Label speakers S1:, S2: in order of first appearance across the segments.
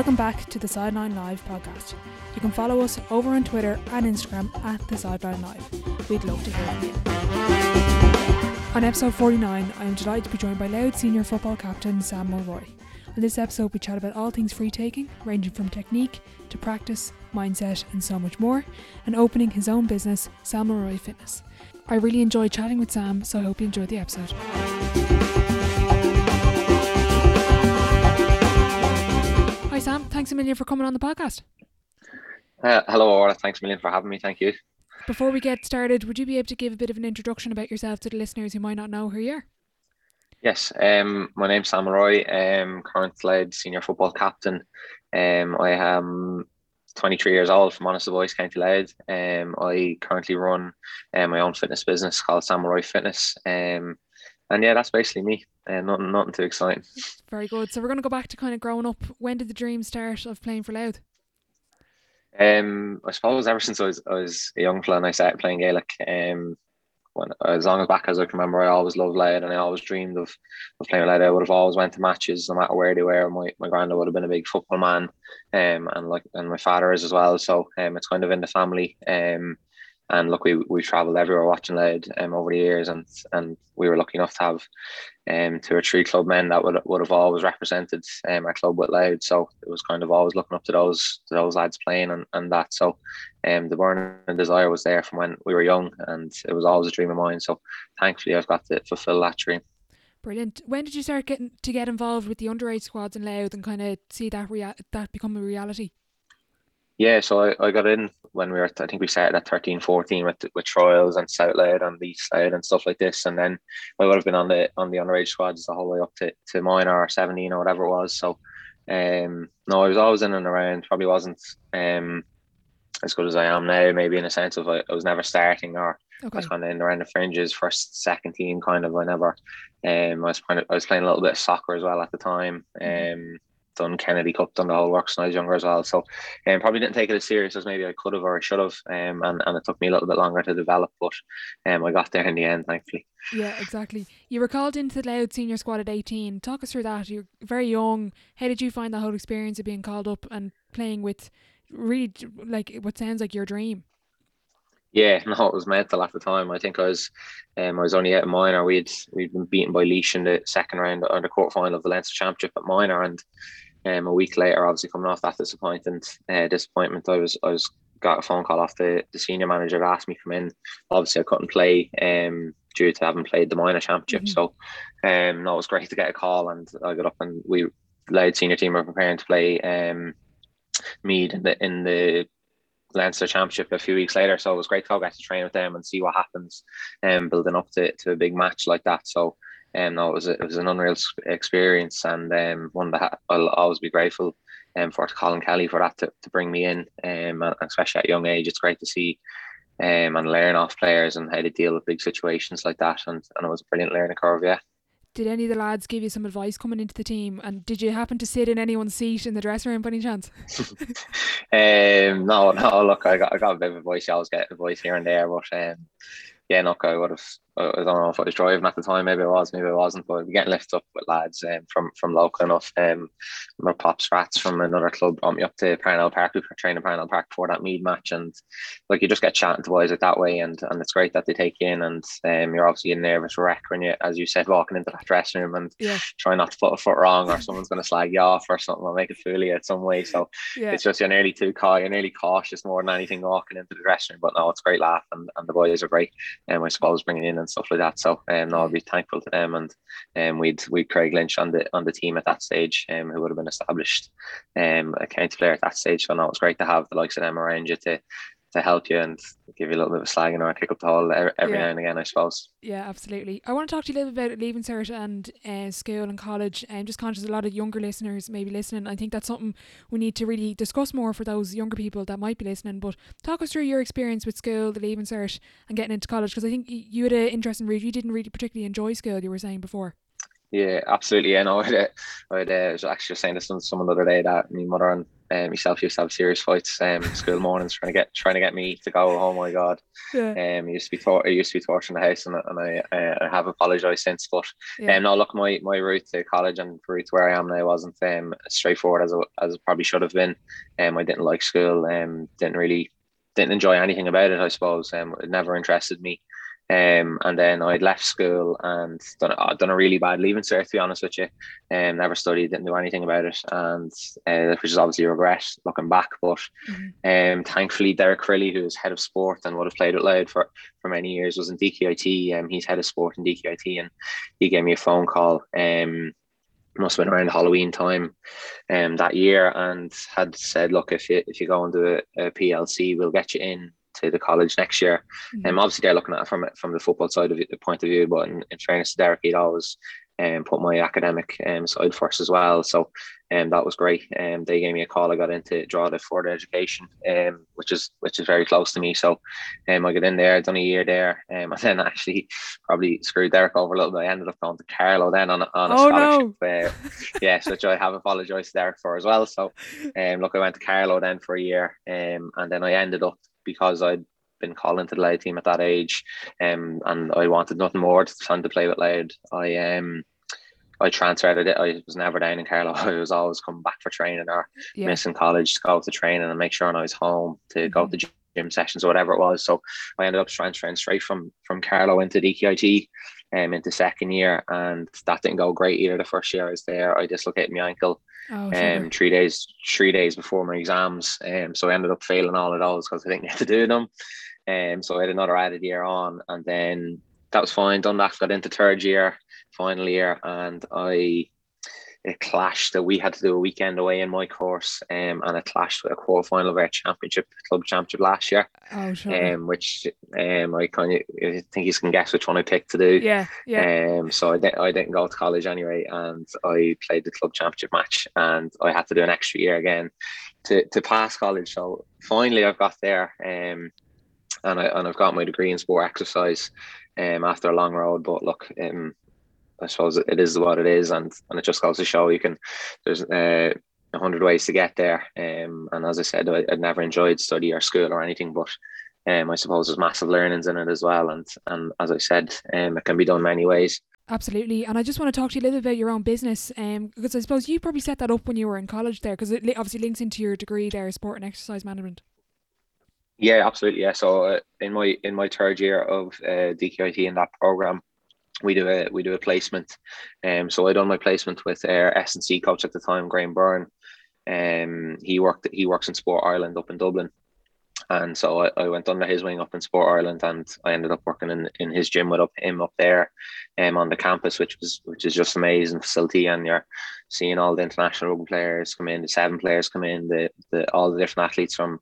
S1: Welcome back to the Sideline Live podcast. You can follow us over on Twitter and Instagram at the Sideline Live. We'd love to hear from you. On episode 49, I am delighted to be joined by Louth senior football captain Sam Mulroy. On this episode, we chat about all things free taking, ranging from technique to practice, mindset, and so much more, and opening his own business, Sam Mulroy Fitness. I really enjoyed chatting with Sam, so I hope you enjoyed the episode. Sam. Thanks a million for coming on the podcast.
S2: Uh, hello, Aura. Thanks a million for having me. Thank you.
S1: Before we get started, would you be able to give a bit of an introduction about yourself to the listeners who might not know who you are?
S2: Yes, um, my name's Sam Mulroy. Um, current Louth senior football captain. Um, I am 23 years old from Monasterboice County Louth. Um, I currently run um, my own fitness business called Sam Mulroy Fitness. Um, and yeah, that's basically me. Uh, nothing, nothing too exciting.
S1: Very good. So we're going to go back to kind of growing up. When did the dream start of playing for Louth?
S2: Um, I suppose ever since I was I was a young fella and I started playing Gaelic. Um, when as long as back as I can remember, I always loved Louth and I always dreamed of, of playing Louth. I would have always went to matches no matter where they were. My my granddad would have been a big football man, um, and like and my father is as well. So um, it's kind of in the family. Um, and look, we we travelled everywhere watching Louth um, over the years, and and we were lucky enough to have um, two or three club men that would would have always represented um, our club with Louth. So it was kind of always looking up to those to those lads playing and, and that. So um, the burning desire was there from when we were young, and it was always a dream of mine. So thankfully, I've got to fulfil that dream.
S1: Brilliant. When did you start getting to get involved with the underage squads in Louth and kind of see that rea- that become a reality?
S2: Yeah, so I, I got in when we were, I think we started at 13, 14 with with trials and South Louth and East Louth and stuff like this. And then I would have been on the on the underage squads the whole way up to, to minor or 17 or whatever it was. So um no, I was always in and around, probably wasn't um as good as I am now, maybe in a sense of I, I was never starting or okay. I was kind of in around the fringes, first, second team kind of whenever. Um I was kind of I was playing a little bit of soccer as well at the time. Um done Kennedy Cup, done the whole works when I was younger as well. So um, probably didn't take it as serious as maybe I could have or I should have. Um, and, and it took me a little bit longer to develop, but um, I got there in the end, thankfully.
S1: Yeah, exactly. You were called into the Louth senior squad at 18. Talk us through that. You're very young. How did you find the whole experience of being called up and playing with really like what sounds like your dream?
S2: Yeah, no, it was mental at the time. I think I was, um, I was only at minor. We'd we'd been beaten by Laois in the second round or the quarter final of the Leinster Championship at minor, and um, a week later, obviously coming off that disappointing uh, disappointment, I was I was got a phone call off the, the senior manager to ask me to come in. Obviously, I couldn't play um, due to having played the minor championship. Mm-hmm. So, um, no, it was great to get a call, and I got up and we led senior team were preparing to play um, Meath in the in the Leinster Championship a few weeks later. So it was great to back to train with them and see what happens, um, building up to, to a big match like that. So um, no, it was a, it was an unreal experience and um, one that I'll always be grateful um, for Colin Kelly for that to, to bring me in, um, and especially at a young age. It's great to see um, and learn off players and how to deal with big situations like that, and, and it was a brilliant learning curve. Yeah.
S1: Did any of the lads give you some advice coming into the team? And did you happen to sit in anyone's seat in the dressing room by any chance?
S2: um, no, no. Look, I got I got a bit of advice. I always get advice here and there, but um, yeah, look, I would have I don't know if I was driving at the time. Maybe I was, maybe I wasn't. But we getting lifted up with lads um, from from local enough. Um, my pops rats from another club brought me up to Parnell Park. We were training Parnell Park for that Meath match, and like you just get chatting to boys like that way, and and it's great that they take you in. And um, you're obviously a nervous wreck when you, as you said, walking into that dressing room and
S1: yeah.
S2: try not to put a foot wrong, or someone's going to slag you off, or something, or make a fool of you in some way. So yeah. it's just you're nearly too you're nearly cautious more than anything walking into the dressing room. But no, it's great laugh, and, and the boys are great, and um, I suppose bringing in and stuff like that. So um, no, I'll be thankful to them. And um, we'd we Craig Lynch on the on the team at that stage, um, who would have been established um, a county player at that stage. So no, it was great to have the likes of them around you to to help you and give you a little bit of a slagging or kick up the hole every, yeah. now and again, I suppose.
S1: Yeah, absolutely. I want to talk to you a little bit about leaving cert and uh, school and college. I'm just conscious a lot of younger listeners may be listening. I think that's something we need to really discuss more for those younger people that might be listening. But talk us through your experience with school, the leaving cert, and getting into college because I think you had an interesting route. You didn't really particularly enjoy school. You were saying before.
S2: Yeah, absolutely. Yeah, no, I, I, I was actually saying this to someone the other day that my mother and um, myself used to have serious fights um, school mornings trying to get trying to get me to go. Oh my god, yeah. um, it used to be tor- it used to be torture in the house, and, and I I have apologized since. But yeah. um, no, look, my my route to college and route to where I am now wasn't um straightforward as it, as it probably should have been. Um, I didn't like school. Um, didn't really didn't enjoy anything about it. I suppose. Um, it never interested me. Um, and then I'd left school and done, uh, done a really bad leaving cert, to be honest with you. Um, never studied, didn't do anything about it, and uh, which is obviously a regret looking back. But mm-hmm. um, thankfully, Derek Crilly, who was head of sport and would have played it loud for, for many years, was in DkIT. Um, he's head of sport in DkIT, and he gave me a phone call. Um, must have been around Halloween time um, that year and had said, look, if you if you go into a, a PLC, we'll get you in to the college next year. And mm-hmm. um, obviously they're looking at it from from the football side of it, the point of view, but in, in fairness to Derek, he'd always um, put my academic um, side first as well. So um, that was great. Um, they gave me a call. I got into Drogheda further education, um, which is which is very close to me. So um, I got in there, done a year there, um, and then actually probably screwed Derek over a little bit. I ended up going to Carlow then on a, on a oh, scholarship. No. Uh, yes, which I have apologised to Derek for as well. So um, look, I went to Carlow then for a year, um, and then I ended up because I'd been called into the Louth team at that age, um, and I wanted nothing more than to play with Louth. I um, I transferred it. I was never down in Carlow. I was always coming back for training or yeah. missing college to go to training and make sure I was home to mm-hmm. go to gym sessions or whatever it was. So I ended up transferring straight from from Carlow into DkIT um, into second year, and that didn't go great either. The first year I was there, I dislocated my ankle. Oh, um, three days, three days before my exams, um, so I ended up failing all of those because I didn't get to do them. Um, so I had another added year on, and then that was fine. Done that, got into third year, final year, and I it clashed that we had to do a weekend away in my course, um, and it clashed with a quarter final of our championship club championship last year.
S1: Oh, sure.
S2: Um, which um, I kind of I think you can guess which one I picked to do.
S1: Yeah, yeah.
S2: Um, so I didn't I didn't go to college anyway, and I played the club championship match, and I had to do an extra year again to to pass college. So finally, I've got there. Um, and I and I've got my degree in sport exercise um, after a long road. But look, um, I suppose it is what it is, and and it just goes to show you can. There's uh, a hundred ways to get there, um, and as I said, I, would never enjoyed study or school or anything, but um, I suppose there's massive learnings in it as well, and and as I said, um, it can be done many ways.
S1: Absolutely, and I just want to talk to you a little bit about your own business, um, because I suppose you probably set that up when you were in college there, because it obviously links into your degree there, sport and exercise management.
S2: Yeah, absolutely. Yeah. So uh, in my in my third year of uh, DkIT in that program, we do a we do a placement. Um, so I done my placement with our S and C coach at the time, Graham Byrne. Um, he worked he works in Sport Ireland up in Dublin, and so I, I went under his wing up in Sport Ireland, and I ended up working in, in his gym with up him up there, um, on the campus, which was which is just amazing facility, and you're seeing all the international rugby players come in, the seven players come in, the, the all the different athletes from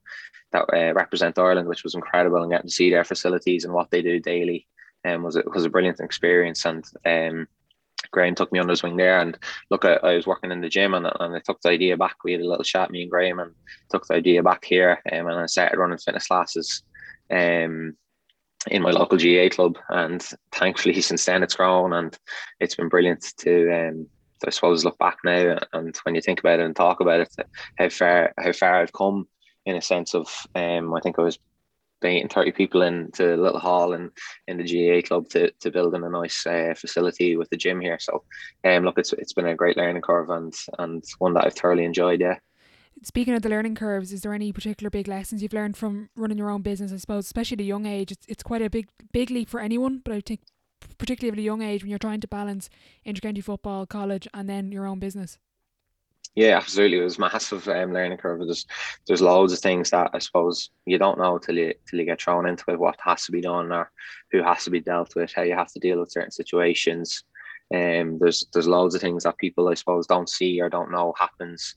S2: that uh, represent Ireland, which was incredible, and getting to see their facilities and what they do daily, um, was it was a brilliant experience. And um, Graham took me under his wing there, and look, I, I was working in the gym, and, and I took the idea back. We had a little chat, me and Graham, and took the idea back here, um, and I started running fitness classes. Um, in my local GAA club, and thankfully since then it's grown, and it's been brilliant to um, I suppose look back now and when you think about it and talk about it, how far how far I've come in a sense of um, I think I was baiting 30 people into a little hall and in the GAA club to, to build in a nice uh, facility with the gym here. So um, look, it's it's been a great learning curve and and one that I've thoroughly enjoyed. Yeah.
S1: Speaking of the learning curves, is there any particular big lessons you've learned from running your own business? I suppose, especially at a young age, it's, it's quite a big big leap for anyone, but I think particularly at a young age when you're trying to balance intercounty football, college, and then your own business.
S2: Yeah, absolutely. It was massive um, learning curve. There's there's loads of things that I suppose you don't know till you till you get thrown into it. What has to be done or who has to be dealt with, how you have to deal with certain situations. Um, there's there's loads of things that people I suppose don't see or don't know happens.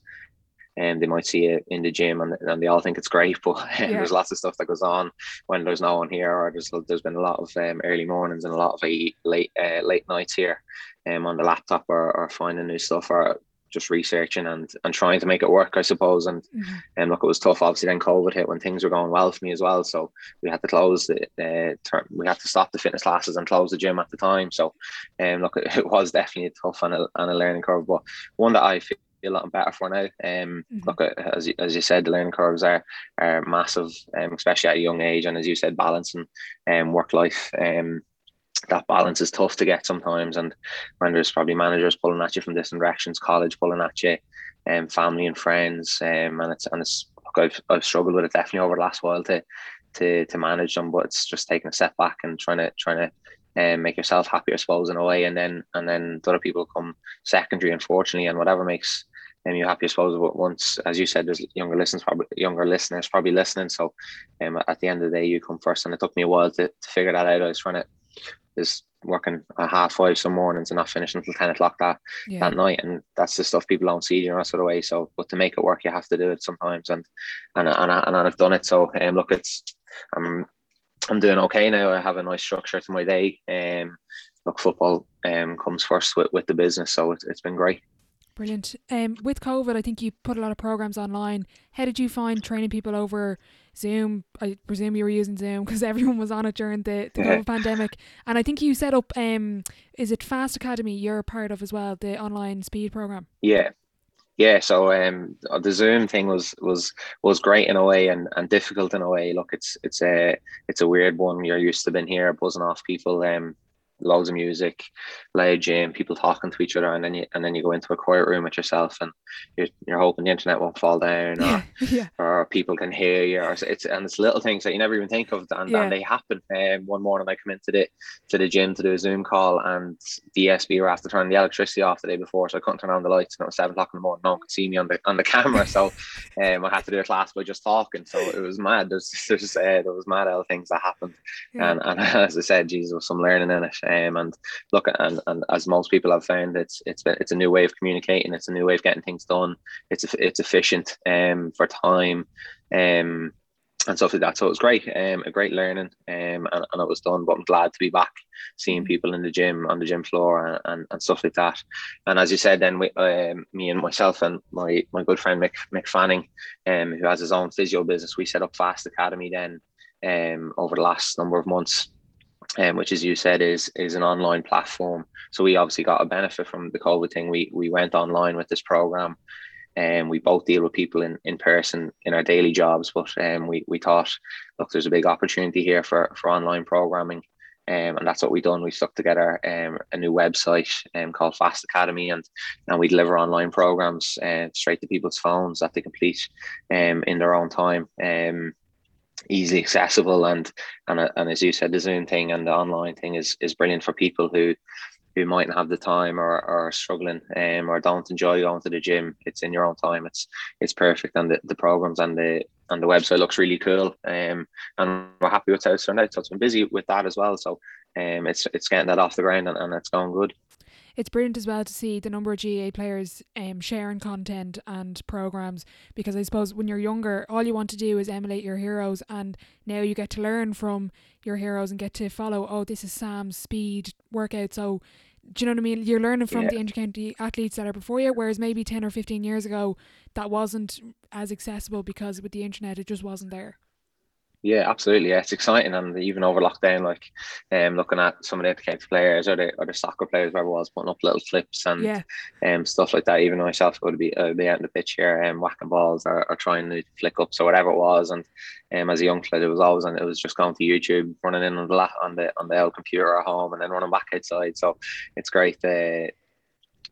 S2: And um, they might see it in the gym and, and they all think it's great, but um, yeah. there's lots of stuff that goes on when there's no one here, or there's there's been a lot of um, early mornings and a lot of late late, uh, late nights here, um, on the laptop or, or finding new stuff or just researching and and trying to make it work, I suppose. And mm-hmm. and look, it was tough. Obviously, then COVID hit when things were going well for me as well. So we had to close the, uh, term, we had to stop the fitness classes and close the gym at the time. So um, look, it, was definitely a tough and a, and a learning curve, but one that I feel a lot better for now. Um, mm-hmm. look, as you, as you said, the learning curves are are massive, um, especially at a young age, and as you said, balancing um, work life. Um, that balance is tough to get sometimes, and when there's probably managers pulling at you from different directions, college pulling at you, um, family and friends, um, and it's and it's look, I've I've struggled with it definitely over the last while to to to manage them, but it's just taking a step back and trying to trying to and um, make yourself happy, I suppose, in a way, and then and then the other people come secondary, unfortunately, and whatever makes um, you happy, I suppose. But once, as you said, there's younger listeners, probably younger listeners probably listening. So, um, at the end of the day, you come first, and it took me a while to, to figure that out. I was trying to is working a half five some mornings and not finishing until ten o'clock that yeah. that night, and that's the stuff people don't see, you know, that sort of way. So, but to make it work, you have to do it sometimes, and and and, I, and I've done it. So, um, look, it's I'm I'm doing okay now. I have a nice structure to my day. Um, look, football um comes first with, with the business, so it's, it's been great.
S1: Brilliant. Um, with COVID, I think you put a lot of programs online. How did you find training people over Zoom? I presume you were using Zoom because everyone was on it during the, the COVID pandemic. And I think you set up, um, is it Fast Academy? You're a part of as well, the online speed program.
S2: Yeah, yeah, so um, the Zoom thing was was was great in a way and, and difficult in a way. Look, it's it's a it's a weird one. You're used to being here buzzing off people. Um, loads of music, loud gym, people talking to each other, and then you and then you go into a quiet room with yourself, and you're, you're hoping the internet won't fall down, or yeah. or people can hear you, or it's and it's little things that you never even think of, and, yeah. and they happen. Um, one morning I come into the to the gym to do a Zoom call, and the ESB were after turning the electricity off the day before, so I couldn't turn on the lights, and it was seven o'clock in the morning. No one could see me on the on the camera, so um, I had to do a class by just talking. So it was mad. There's there's uh, there was mad other things that happened, and and as I said, Jesus, there was some learning in it. Um, and look, and and as most people have found, it's it's it's a new way of communicating. It's a new way of getting things done. It's it's efficient um for time, um and stuff like that. So it was great, um, a great learning, um, and, and it was done. But I'm glad to be back, seeing people in the gym, on the gym floor, and, and, and stuff like that. And as you said, then we, um, me and myself and my my good friend Mick Mick Fanning, um, who has his own physio business, we set up Fast Academy then, um, over the last number of months um, which as you said is is an online platform. So we obviously got a benefit from the COVID thing. We we went online with this program and we both deal with people in, in person in our daily jobs, but um, we, we thought, look, there's a big opportunity here for, for online programming. Um, and that's what we've done. We stuck together um, a new website um, called Fast Academy, and and we deliver online programs uh, straight to people's phones that they complete um, in their own time. Um, easily accessible and and and as you said the zoom thing and the online thing is is brilliant for people who who mightn't have the time or, or are struggling um, or don't enjoy going to the gym. It's in your own time. It's it's perfect and the, the programs and the and the website looks really cool um, and we're happy with how it's turned out. So it's been busy with that as well. So um, it's it's getting that off the ground and, and it's going good
S1: it's brilliant as well to see the number of GA players um, sharing content and programs because I suppose when you're younger, all you want to do is emulate your heroes, and now you get to learn from your heroes and get to follow. Oh, this is Sam's speed workout. So, do you know what I mean? You're learning from yeah. the intercounty athletes that are before you, whereas maybe ten or fifteen years ago, that wasn't as accessible because with the internet, it just wasn't there.
S2: Yeah, absolutely. Yeah, it's exciting, and even over lockdown, like um, looking at some of the county players or the or the soccer players, whoever was putting up little clips and yeah. um stuff like that. Even myself would be uh, be out in the pitch here and um, whacking balls or, or trying to flick ups or whatever it was. And um, as a young player, it was always and it was just going to YouTube, running in on the on the on the old computer at home, and then running back outside. So it's great. Uh,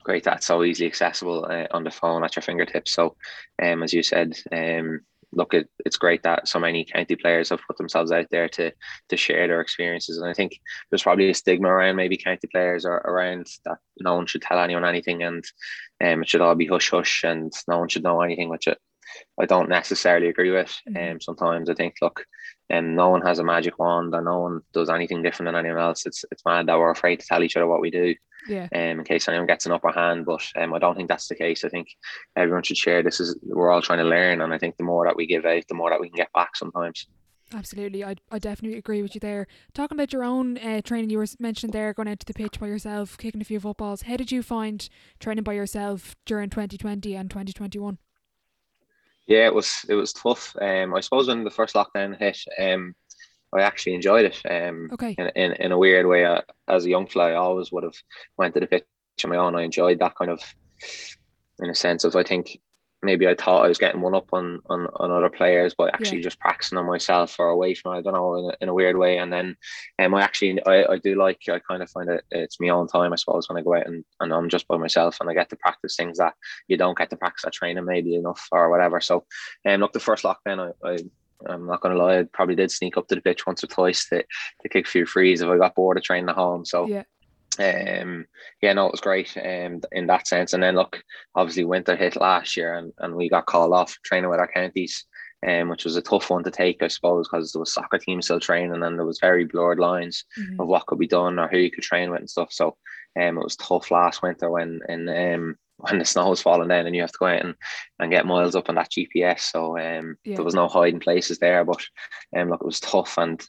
S2: great that's so easily accessible uh, on the phone at your fingertips. So, um, as you said, um, look, it, it's great that so many county players have put themselves out there to to share their experiences. And I think there's probably a stigma around maybe county players or around that no one should tell anyone anything and um, it should all be hush hush and no one should know anything, which I don't necessarily agree with. Mm-hmm. Um, sometimes I think, look, um, no one has a magic wand or no one does anything different than anyone else. It's it's mad that we're afraid to tell each other what we do.
S1: Yeah.
S2: Um, in case anyone gets an upper hand, but um, I don't think that's the case. I think everyone should share. This is we're all trying to learn, and I think the more that we give out, the more that we can get back. Sometimes.
S1: Absolutely, I, I definitely agree with you there. Talking about your own uh, training, you were mentioning there going out to the pitch by yourself, kicking a few footballs. How did you find training by yourself during 2020 and 2021?
S2: Yeah, it was it was tough. Um, I suppose when the first lockdown hit, um, I actually enjoyed it. Um,
S1: okay.
S2: In, in, in a weird way, uh, as a young fella, I always would have went to the pitch on my own. I enjoyed that kind of in a sense of I think maybe I thought I was getting one up on on, on other players, but actually yeah. just practicing on myself or away from I don't know in a, in a weird way. And then um, I actually I, I do like I kind of find it it's my own time I suppose when I go out and, and I'm just by myself and I get to practice things that you don't get to practice at training maybe enough or whatever. So um look the first lockdown I, I I'm not going to lie, I probably did sneak up to the pitch once or twice to, to kick a few frees if I got bored of training at home. So yeah um yeah no it was great um in that sense and then look obviously winter hit last year and, and we got called off training with our counties um which was a tough one to take I suppose because there was soccer teams still training and there was very blurred lines mm-hmm. of what could be done or who you could train with and stuff so um it was tough last winter when and um when the snow was falling down and you have to go out and, and get miles up on that GPS so um yeah. there was no hiding places there but um look it was tough and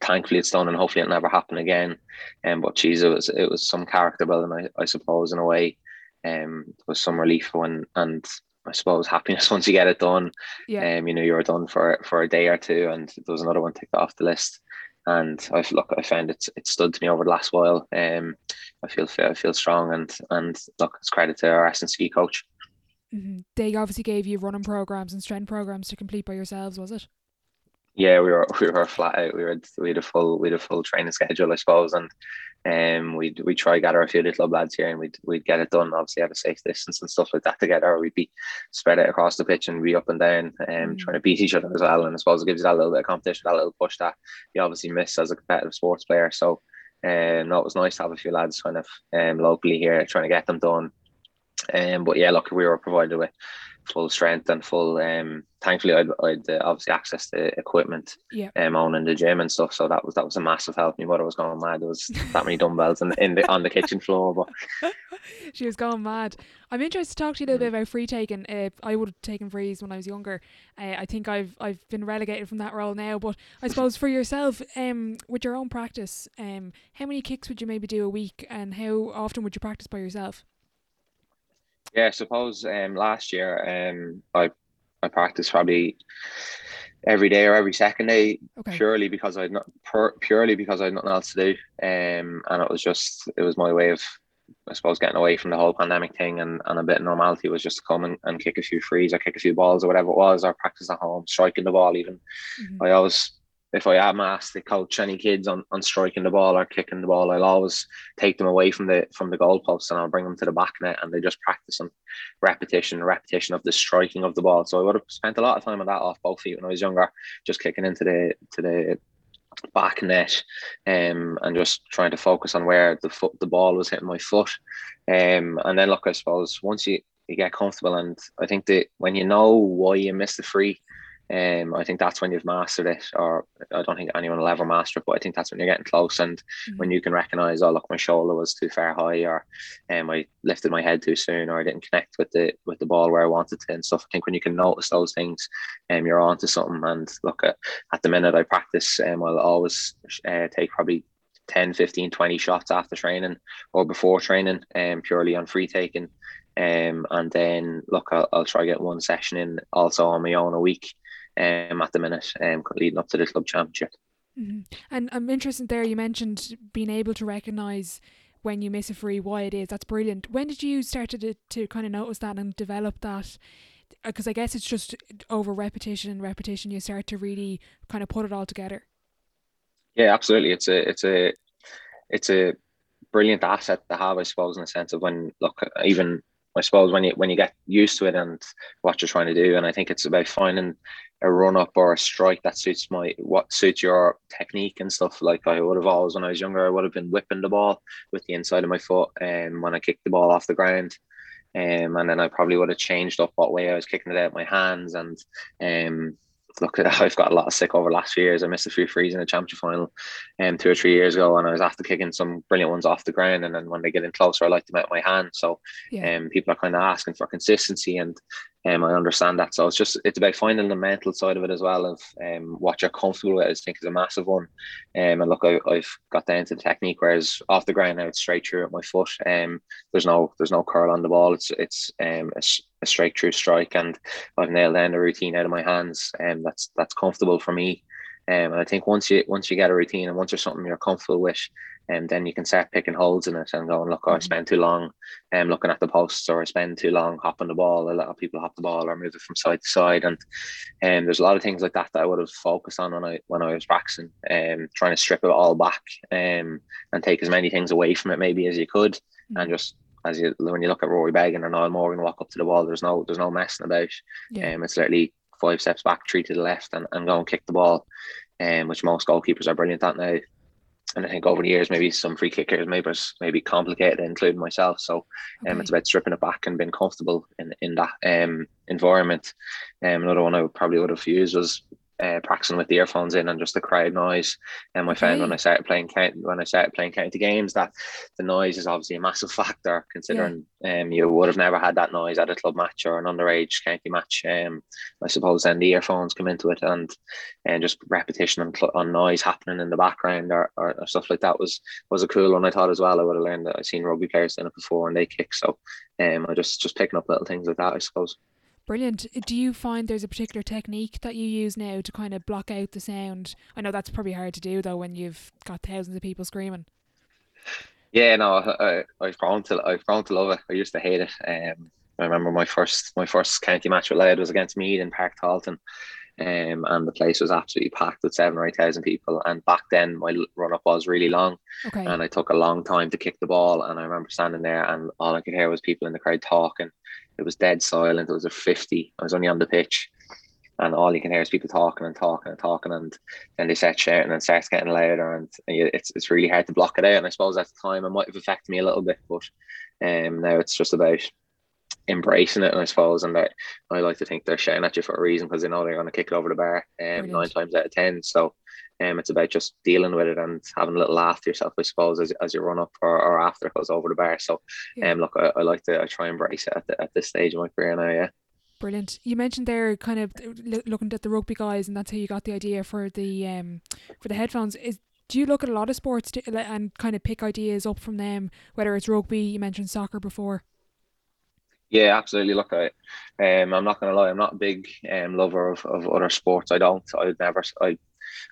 S2: thankfully it's done and hopefully it'll never happen again. Um, but geez, it was it was some character building, I, I suppose, in a way. Um, there was some relief when and I suppose happiness once you get it done. Yeah. Um, you know, you were done for for a day or two, and there was another one ticked off the list. And I've look, I found it it stood to me over the last while. Um, I feel I feel strong, and and look, it's credit to our S ski coach.
S1: Mm-hmm. They obviously gave you running programs and strength programs to complete by yourselves, was it?
S2: yeah, we were we were flat out. We were we had a full we had a full training schedule, I suppose, and um we'd we try gather a few little lads here and we'd we'd get it done. Obviously, at a safe distance and stuff like that together. We'd be spread out across the pitch and be up and down, um, mm. trying to beat each other as well. And I suppose it gives you that little bit of competition, that little push that you obviously miss as a competitive sports player. So, um, no, it was nice to have a few lads kind of um locally here trying to get them done. Um, but yeah, look, we were provided with full strength and full. Um, thankfully, I'd, I'd uh, obviously access to equipment. Yeah. Um, on in the gym and stuff, so that was that was a massive help. My mother was going mad. There was that many dumbbells in, in the on the kitchen floor, but
S1: she was going mad. I'm interested to talk to you a little bit about free taking. Uh, I would have taken frees when I was younger. Uh, I think I've I've been relegated from that role now. But I suppose for yourself, um, with your own practice, um, how many kicks would you maybe do a week, and how often would you practice by yourself?
S2: Yeah, I suppose um, last year um, I I practiced probably every day or every second day okay. purely because I'd not purely because I had nothing else to do. Um, and it was just it was my way of I suppose getting away from the whole pandemic thing and, and a bit of normality was just to come and, and kick a few frees or kick a few balls or whatever it was, or practice at home, striking the ball even. Mm-hmm. I always if I am asked to coach any kids on, on striking the ball or kicking the ball, I'll always take them away from the from the goalpost and I'll bring them to the back net and they just practice on repetition, repetition of the striking of the ball. So I would have spent a lot of time on that off both feet when I was younger, just kicking into the to the back net um, and just trying to focus on where the foot the ball was hitting my foot. Um, and then look, I suppose once you, you get comfortable and I think that when you know why you missed the free, um, I think that's when you've mastered it, or I don't think anyone will ever master it, but I think that's when you're getting close and mm-hmm. when you can recognize, oh look, my shoulder was too far high, or um, I lifted my head too soon, or I didn't connect with the with the ball where I wanted to and stuff. I think when you can notice those things, um, you're on to something. And look at at the minute I practice, um, I'll always uh, take probably 10, 15, 20 shots after training or before training, um, purely on free taking. Um, and then look, I'll, I'll try get one session in also on my own a week um, at the minute, um, leading up to the club championship.
S1: Mm-hmm. And I'm interested there. You mentioned being able to recognise when you miss a free why it is. That's brilliant. When did you start to to kind of notice that and develop that? Because uh, I guess it's just over repetition and repetition you start to really kind of put it all together.
S2: Yeah, absolutely. It's a it's a it's a brilliant asset to have, I suppose, in the sense of when look even I suppose when you when you get used to it and what you're trying to do, and I think it's about finding a run up or a strike that suits my what suits your technique and stuff. Like I would have always when I was younger, I would have been whipping the ball with the inside of my foot, and um, when I kicked the ball off the ground, um, and then I probably would have changed up what way I was kicking it out my hands and um, look, I've got a lot of sick over the last few years. I missed a few frees in the championship final um, two or three years ago, and I was after kicking some brilliant ones off the ground. And then when they get in closer, I like them out my hand. So yeah. um, people are kind of asking for consistency, and um, I understand that. So it's just it's about finding the mental side of it as well of um, what you're comfortable with. I think is a massive one. Um, and look, I, have got down to the technique, whereas off the ground now it's straight through at my foot. Um, there's no there's no curl on the ball. It's it's um a, a straight through strike, and I've nailed down the routine out of my hands, and um, that's that's comfortable for me. Um, and I think once you once you get a routine and once there's something you're comfortable with, and then you can start picking holes in it and going, look, I mm-hmm. spend too long um, looking at the posts or I spend too long hopping the ball. A lot of people hop the ball or move it from side to side. And um, there's a lot of things like that that I would have focused on when I when I was practicing, um, trying to strip it all back um, and take as many things away from it maybe as you could. Mm-hmm. And just as you when you look at Rory Beggan or Niall Morgan walk up to the ball, there's no there's no messing about. Yeah. Um, it's literally five steps back, three to the left, and, and go and kick the ball. Um, which most goalkeepers are brilliant at now. And I think over the years, maybe some free kickers maybe was maybe complicated, including myself. So okay. um, it's about stripping it back and being comfortable in in that um environment. Um, another one I probably would have used was uh, practicing with the earphones in and just the crowd noise. And I found when I started playing when I started playing county games that the noise is obviously a massive factor. Considering yeah. um, you would have never had that noise at a club match or an underage county match. Um, I suppose then the earphones come into it and and just repetition on, on noise happening in the background or, or, or, stuff like that was was a cool one. I thought as well. I would have learned that I've seen rugby players doing it before and they kick. So um, I just just picking up little things like that. I suppose.
S1: Brilliant. Do you find there's a particular technique that you use now to kind of block out the sound? I know that's probably hard to do though when you've got thousands of people screaming.
S2: Yeah, no, I, I've grown to I've grown to love it. I used to hate it. Um, I remember my first my first county match with Louth was against Meath in Páirc Tailteann, Um, and the place was absolutely packed with seven or eight thousand people. And back then, my run up was really long, okay. and I took a long time to kick the ball. And I remember standing there, and all I could hear was people in the crowd talking, it was dead silent. It was a 50. I was only on the pitch. And all you can hear is people talking and talking and talking. And then they start shouting and starts getting louder. And it's, it's really hard to block it out. And I suppose at the time it might have affected me a little bit. But um, now it's just about embracing it, And I suppose. And I, I like to think they're shouting at you for a reason because they know they're going to kick it over the bar um, nine times out of 10. So um, it's about just dealing with it and having a little laugh to yourself, I suppose, as, as you run up or, or after it goes over the bar. So, yeah. um, look, I, I, like to I try and embrace it at, the, at this stage of my career now. Yeah.
S1: Brilliant. You mentioned there, kind of looking at the rugby guys, and that's how you got the idea for the um for the headphones. Is do you look at a lot of sports to, and kind of pick ideas up from them? Whether it's rugby, you mentioned soccer before.
S2: Yeah, absolutely. Look, I, um, I'm not going to lie. I'm not a big um, lover of, of other sports. I don't. I'd never. I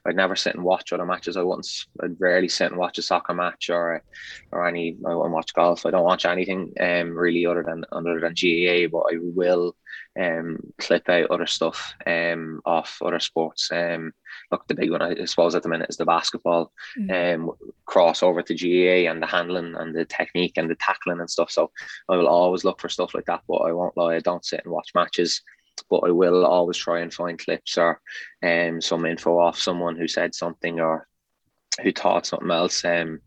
S2: I'd never sit and watch other matches. I once I'd rarely sit and watch a soccer match or or any I won't watch golf. I don't watch anything um really other than other than GAA, but I will um clip out other stuff um off other sports. Um look the big one I suppose at the minute is the basketball mm. um cross over to GAA and the handling and the technique and the tackling and stuff. So I will always look for stuff like that, but I won't lie, I don't sit and watch matches but I will always try and find clips or um, some info off someone who said something or who taught something else. Um,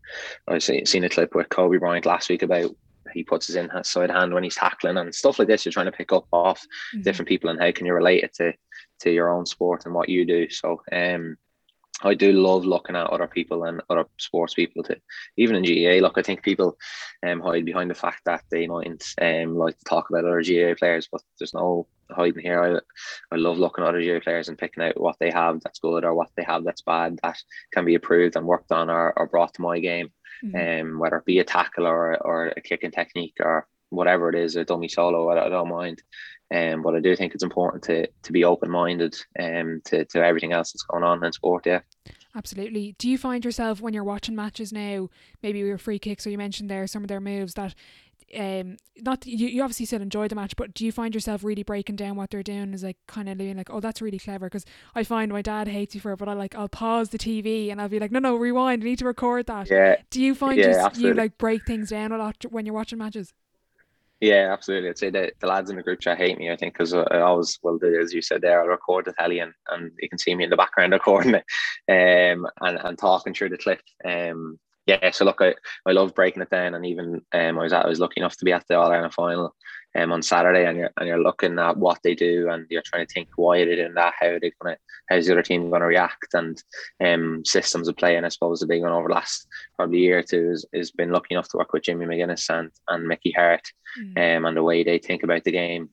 S2: I seen a clip with Kobe Bryant last week about he puts his inside hand when he's tackling and stuff like this. You're trying to pick up off mm-hmm. different people and how can you relate it to to your own sport and what you do. So um, I do love looking at other people and other sports people too. even in GAA, Look, I think people um hide behind the fact that they might um like to talk about other GAA players, but there's no hiding here. I I love looking at other GAA players and picking out what they have that's good or what they have that's bad that can be improved and worked on or, or brought to my game. Mm-hmm. Um whether it be a tackle or or a kicking technique or whatever it is, a dummy solo, I, I don't mind. Um, but I do think it's important to to be open minded um to, to everything else that's going on in sport. Yeah.
S1: Absolutely. Do you find yourself when you're watching matches now, maybe your free kicks or you mentioned there some of their moves that um not you, you obviously still enjoy the match but do you find yourself really breaking down what they're doing is like kind of being like oh that's really clever because I find my dad hates you for it but I like I'll pause the TV and I'll be like no no rewind I need to record that
S2: yeah
S1: do you find yeah, just, you like break things down a lot when you're watching matches
S2: yeah, absolutely. I'd say that the lads in the group chat hate me. I think because I always will do as you said there. I'll record the telly and, and you can see me in the background recording it, um, and and talking through the clip. Um, yeah. So look, I, I love breaking it down, and even um, I was at, I was lucky enough to be at the All Ireland final, um, on Saturday, and you're and you're looking at what they do, and you're trying to think why are they doing that, how are they gonna, how's the other team going to react, and um, systems of play. And I suppose the big one over the last probably year or two is, is been lucky enough to work with Jimmy McGuinness and and Mickey Harte, mm. um, and the way they think about the game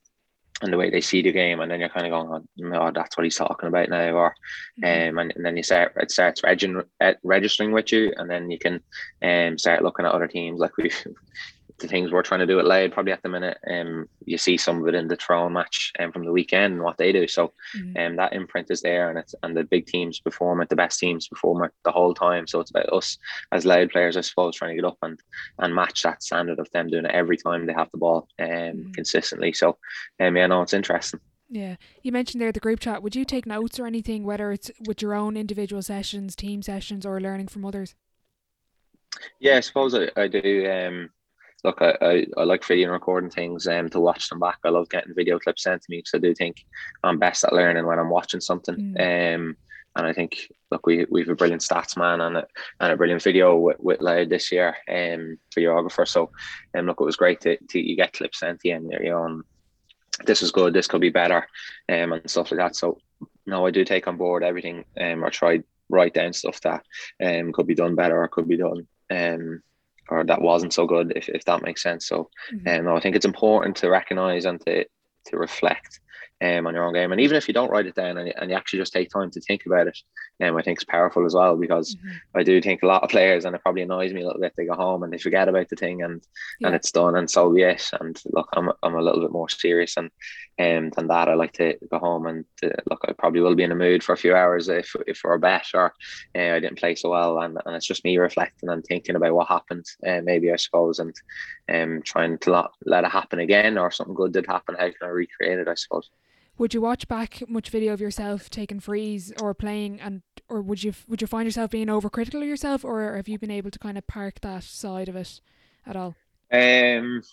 S2: and the way they see the game, and then you're kind of going, "Oh, oh that's what he's talking about now," or mm-hmm. um, and, and, then you start it starts registering, registering with you, and then you can um start looking at other teams like we the things we're trying to do at Louth probably at the minute. Um, you see some of it in the Tyrone match um, from the weekend and what they do. So, mm-hmm. um, that imprint is there, and it's and the big teams perform it, the best teams perform it the whole time. So it's about us as Louth players, I suppose, trying to get up and and match that standard of them doing it every time they have the ball, um, mm-hmm. consistently. So, um, yeah, no, it's interesting.
S1: Yeah, you mentioned there the group chat. Would you take notes or anything, whether it's with your own individual sessions, team sessions, or learning from others?
S2: Yeah, I suppose I, I do. Um, look, I, I, I like video and recording things um, to watch them back. I love getting video clips sent to me because I do think I'm best at learning when I'm watching something. Mm. Um, and I think look, we we've a brilliant stats man and a, and a brilliant video with, with Louth this year, um, videographer. So, um, look, it was great to, to you get clips sent to you and you know, and this is good, this could be better, um, and stuff like that. So, no, I do take on board everything, um, or try write down stuff that um could be done better or could be done um or that wasn't so good if, if that makes sense so mm-hmm. um, I think it's important to recognize and to to reflect um, on your own game. And even if you don't write it down and, and you actually just take time to think about it, um, I think it's powerful as well because mm-hmm. I do think a lot of players, and it probably annoys me a little bit, they go home and they forget about the thing and yeah. and it's done and so yes. And look, I'm I'm a little bit more serious and um, than that. I like to go home and to, look, I probably will be in a mood for a few hours if if we're a bet or uh, I didn't play so well, and, and it's just me reflecting and thinking about what happened, uh, maybe I suppose, and um, trying to not let it happen again or something good did happen. How can I recreate it? I suppose.
S1: Would you watch back much video of yourself taking frees or playing, and or would you would you find yourself being overcritical of yourself, or have you been able to kind of park that side of it at all?
S2: Um,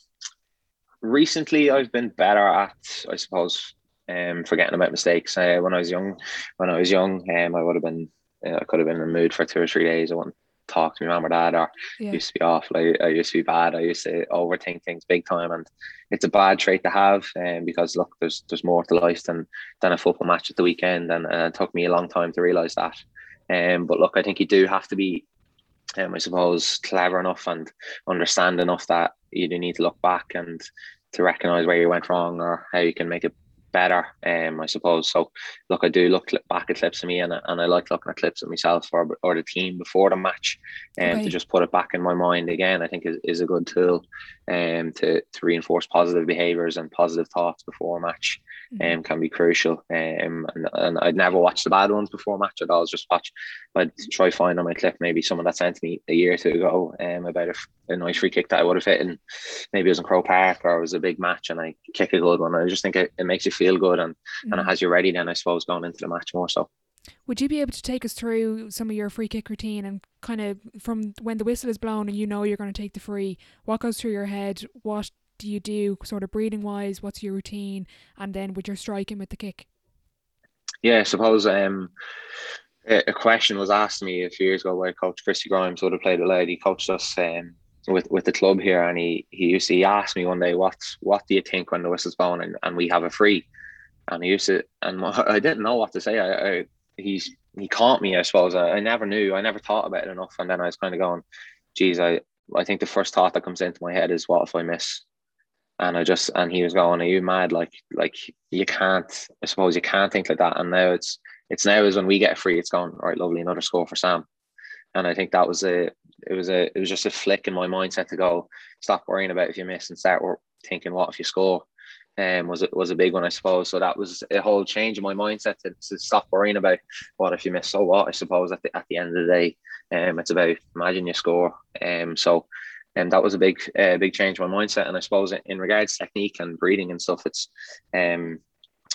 S2: recently I've been better at, I suppose, um, forgetting about mistakes. Uh, when I was young, when I was young, um, I would have been, uh, I could have been in the mood for two or three days. I wouldn't talk to my mom or dad or yeah. used to be awful. I, I used to be bad. I used to overthink things big time and it's a bad trait to have um, because look there's there's more to life than than a football match at the weekend and, and it took me a long time to realise that. Um, but look I think you do have to be um, I suppose clever enough and understand enough that you do need to look back and to recognise where you went wrong or how you can make it better, um, I suppose. So, look, I do look back at clips of me, and, and I like looking at clips of myself or, or the team before the match, and um, okay. to just put it back in my mind again. I think is, is a good tool, um, to to reinforce positive behaviours and positive thoughts before a match. Um, can be crucial. Um, and, and I'd never watch the bad ones before match. I'd always just watch. I'd try find on my clip maybe someone that sent me a year or two ago um, about a, a nice free kick that I would have hit, and maybe it was in Croke Park or it was a big match, and I kick a good one. I just think it, it makes you feel good and mm-hmm. and it mm. has you ready. Then I suppose going into the match more so.
S1: Would you be able to take us through some of your free kick routine and kind of from when the whistle is blown and you know you're going to take the free, what goes through your head? What do you do sort of breathing wise? What's your routine? And then with your striking with the kick?
S2: Yeah, I suppose um, a question was asked me a few years ago by Coach Christy Grimes, would have played a lad. He coached us um, with with the club here, and he he used to he asked me one day, "What what do you think when the whistle's blown and, and we have a free?" And he used to, and I didn't know what to say. I, I he's he caught me, I suppose. I, I never knew. I never thought about it enough, and then I was kind of going, "Geez, I I think the first thought that comes into my head is, what if I miss?" And I just and he was going, "Are you mad? Like like you can't. I suppose you can't think like that." And now it's it's now is when we get free. It's all right. Lovely, another score for Sam. And I think that was a it was a it was just a flick in my mindset to go stop worrying about if you miss and start thinking what if you score. Um, was it was a big one, I suppose. So that was a whole change in my mindset to, to stop worrying about what if you miss. So what? I suppose at the at the end of the day, um, it's about imagine you score. Um, so and that was a big uh, big change in my mindset. And i suppose in regards to technique and breathing and stuff it's um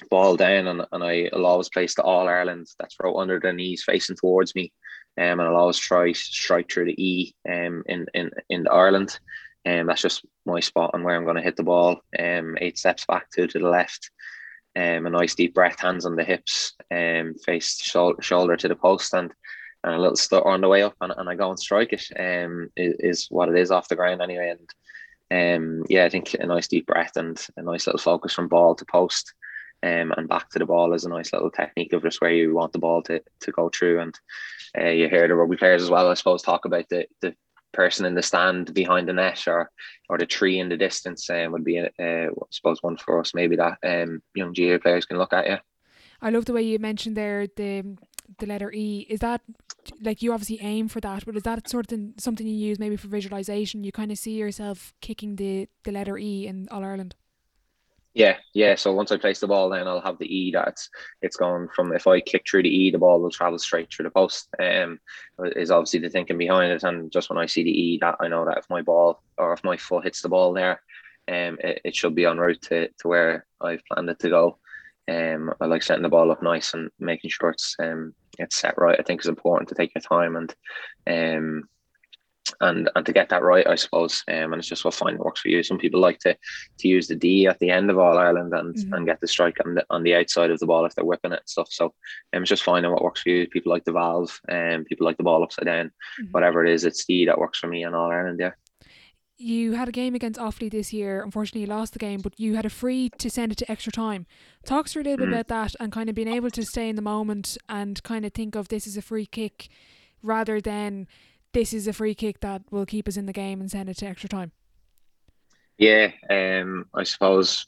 S2: ball down and, and i'll always place the all ireland that's right under the knees facing towards me. Um, and i'll always try strike through the e um in in in the ireland. And um, that's just my spot and where i'm going to hit the ball. Um eight steps back to to the left. Um, a nice deep breath hands on the hips um face shoulder, shoulder to the post. And and a little stutter on the way up and, and I go and strike it um, is, is what it is off the ground anyway. And um, yeah, I think a nice deep breath and a nice little focus from ball to post um, and back to the ball is a nice little technique of just where you want the ball to, to go through. And uh, you hear the rugby players as well, I suppose, talk about the, the person in the stand behind the net or or the tree in the distance um, would be, uh, I suppose, one for us maybe that um, young GA players can look at. Yeah.
S1: I love the way you mentioned there the the letter E. Is that like you obviously aim for that, but is that sort of something you use maybe for visualization? You kind of see yourself kicking the the letter E in All Ireland.
S2: Yeah, yeah. So once I place the ball, then I'll have the E that's it's gone from if I kick through the E, the ball will travel straight through the post. Um, is obviously the thinking behind it, and just when I see the E, that I know that if my ball or if my foot hits the ball there, um, it, it should be en route to, to where I've planned it to go. Um, I like setting the ball up nice and making sure it's um it's set right. I think it's important to take your time and um and and to get that right, I suppose. Um, and it's just what find works for you. Some people like to to use the D at the end of All Ireland and mm-hmm. and get the strike on the on the outside of the ball if they're whipping it and stuff. So um, it's just finding what works for you. People like the valve, and um, people like the ball upside down. Mm-hmm. Whatever it is, it's D that works for me in All Ireland. Yeah.
S1: You had a game against Offaly this year. Unfortunately, you lost the game, but you had a free to send it to extra time. Talk to a little bit mm. about that and kind of being able to stay in the moment and kind of think of this as a free kick rather than this is a free kick that will keep us in the game and send it to extra time.
S2: Yeah, um, I suppose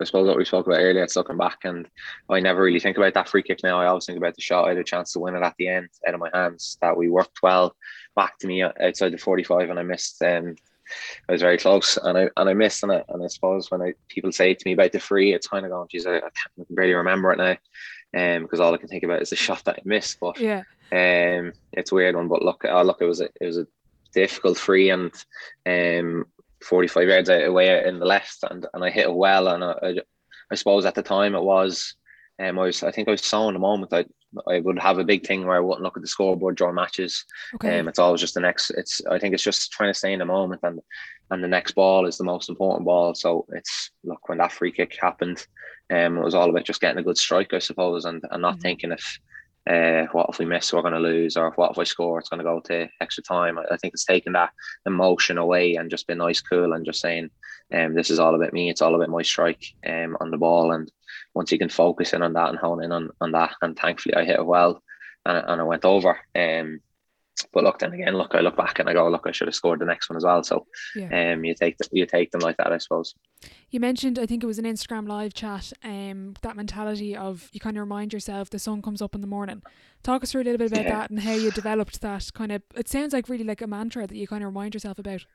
S2: I suppose what we spoke about earlier, it's looking back, and I never really think about that free kick now. I always think about the shot. I had a chance to win it at the end out of my hands. That we worked well back to me outside the 45, and I missed. Um, I was very close, and I and I missed on it. And I suppose when I people say to me about the free, it's kind of going, geez, I, I can't really remember it now um, because all I can think about is the shot that I missed. But
S1: yeah,
S2: um, it's a weird one. But look, oh, look, it was a, it was a difficult free and um, 45 yards away in the left, and and I hit it well. And I, I, I suppose at the time it was, um, I was I think I was so in the moment. I I would have a big thing where I wouldn't look at the scoreboard during matches. Okay. Um, it's always just the next. It's I think it's just trying to stay in the moment, and and the next ball is the most important ball. So it's look when that free kick happened, um, it was all about just getting a good strike, I suppose, and and not mm-hmm. thinking if. Uh, what if we miss, we're going to lose, or what if I score, it's going to go to extra time. I, I think it's taken that emotion away and just been nice, cool, and just saying, um, this is all about me. It's all about my strike um, on the ball, and once you can focus in on that and hone in on, on that, and thankfully I hit it well and, and I went over. Um, but look, then again, look, I look back and I go, look, I should have scored the next one as well. So, yeah. um, you take the, you take them like that, I suppose.
S1: You mentioned, I think it was an Instagram live chat, um, that mentality of you kind of remind yourself the sun comes up in the morning. Talk us through a little bit about yeah. that and how you developed that kind of. It sounds like really like a mantra that you kind of remind yourself about.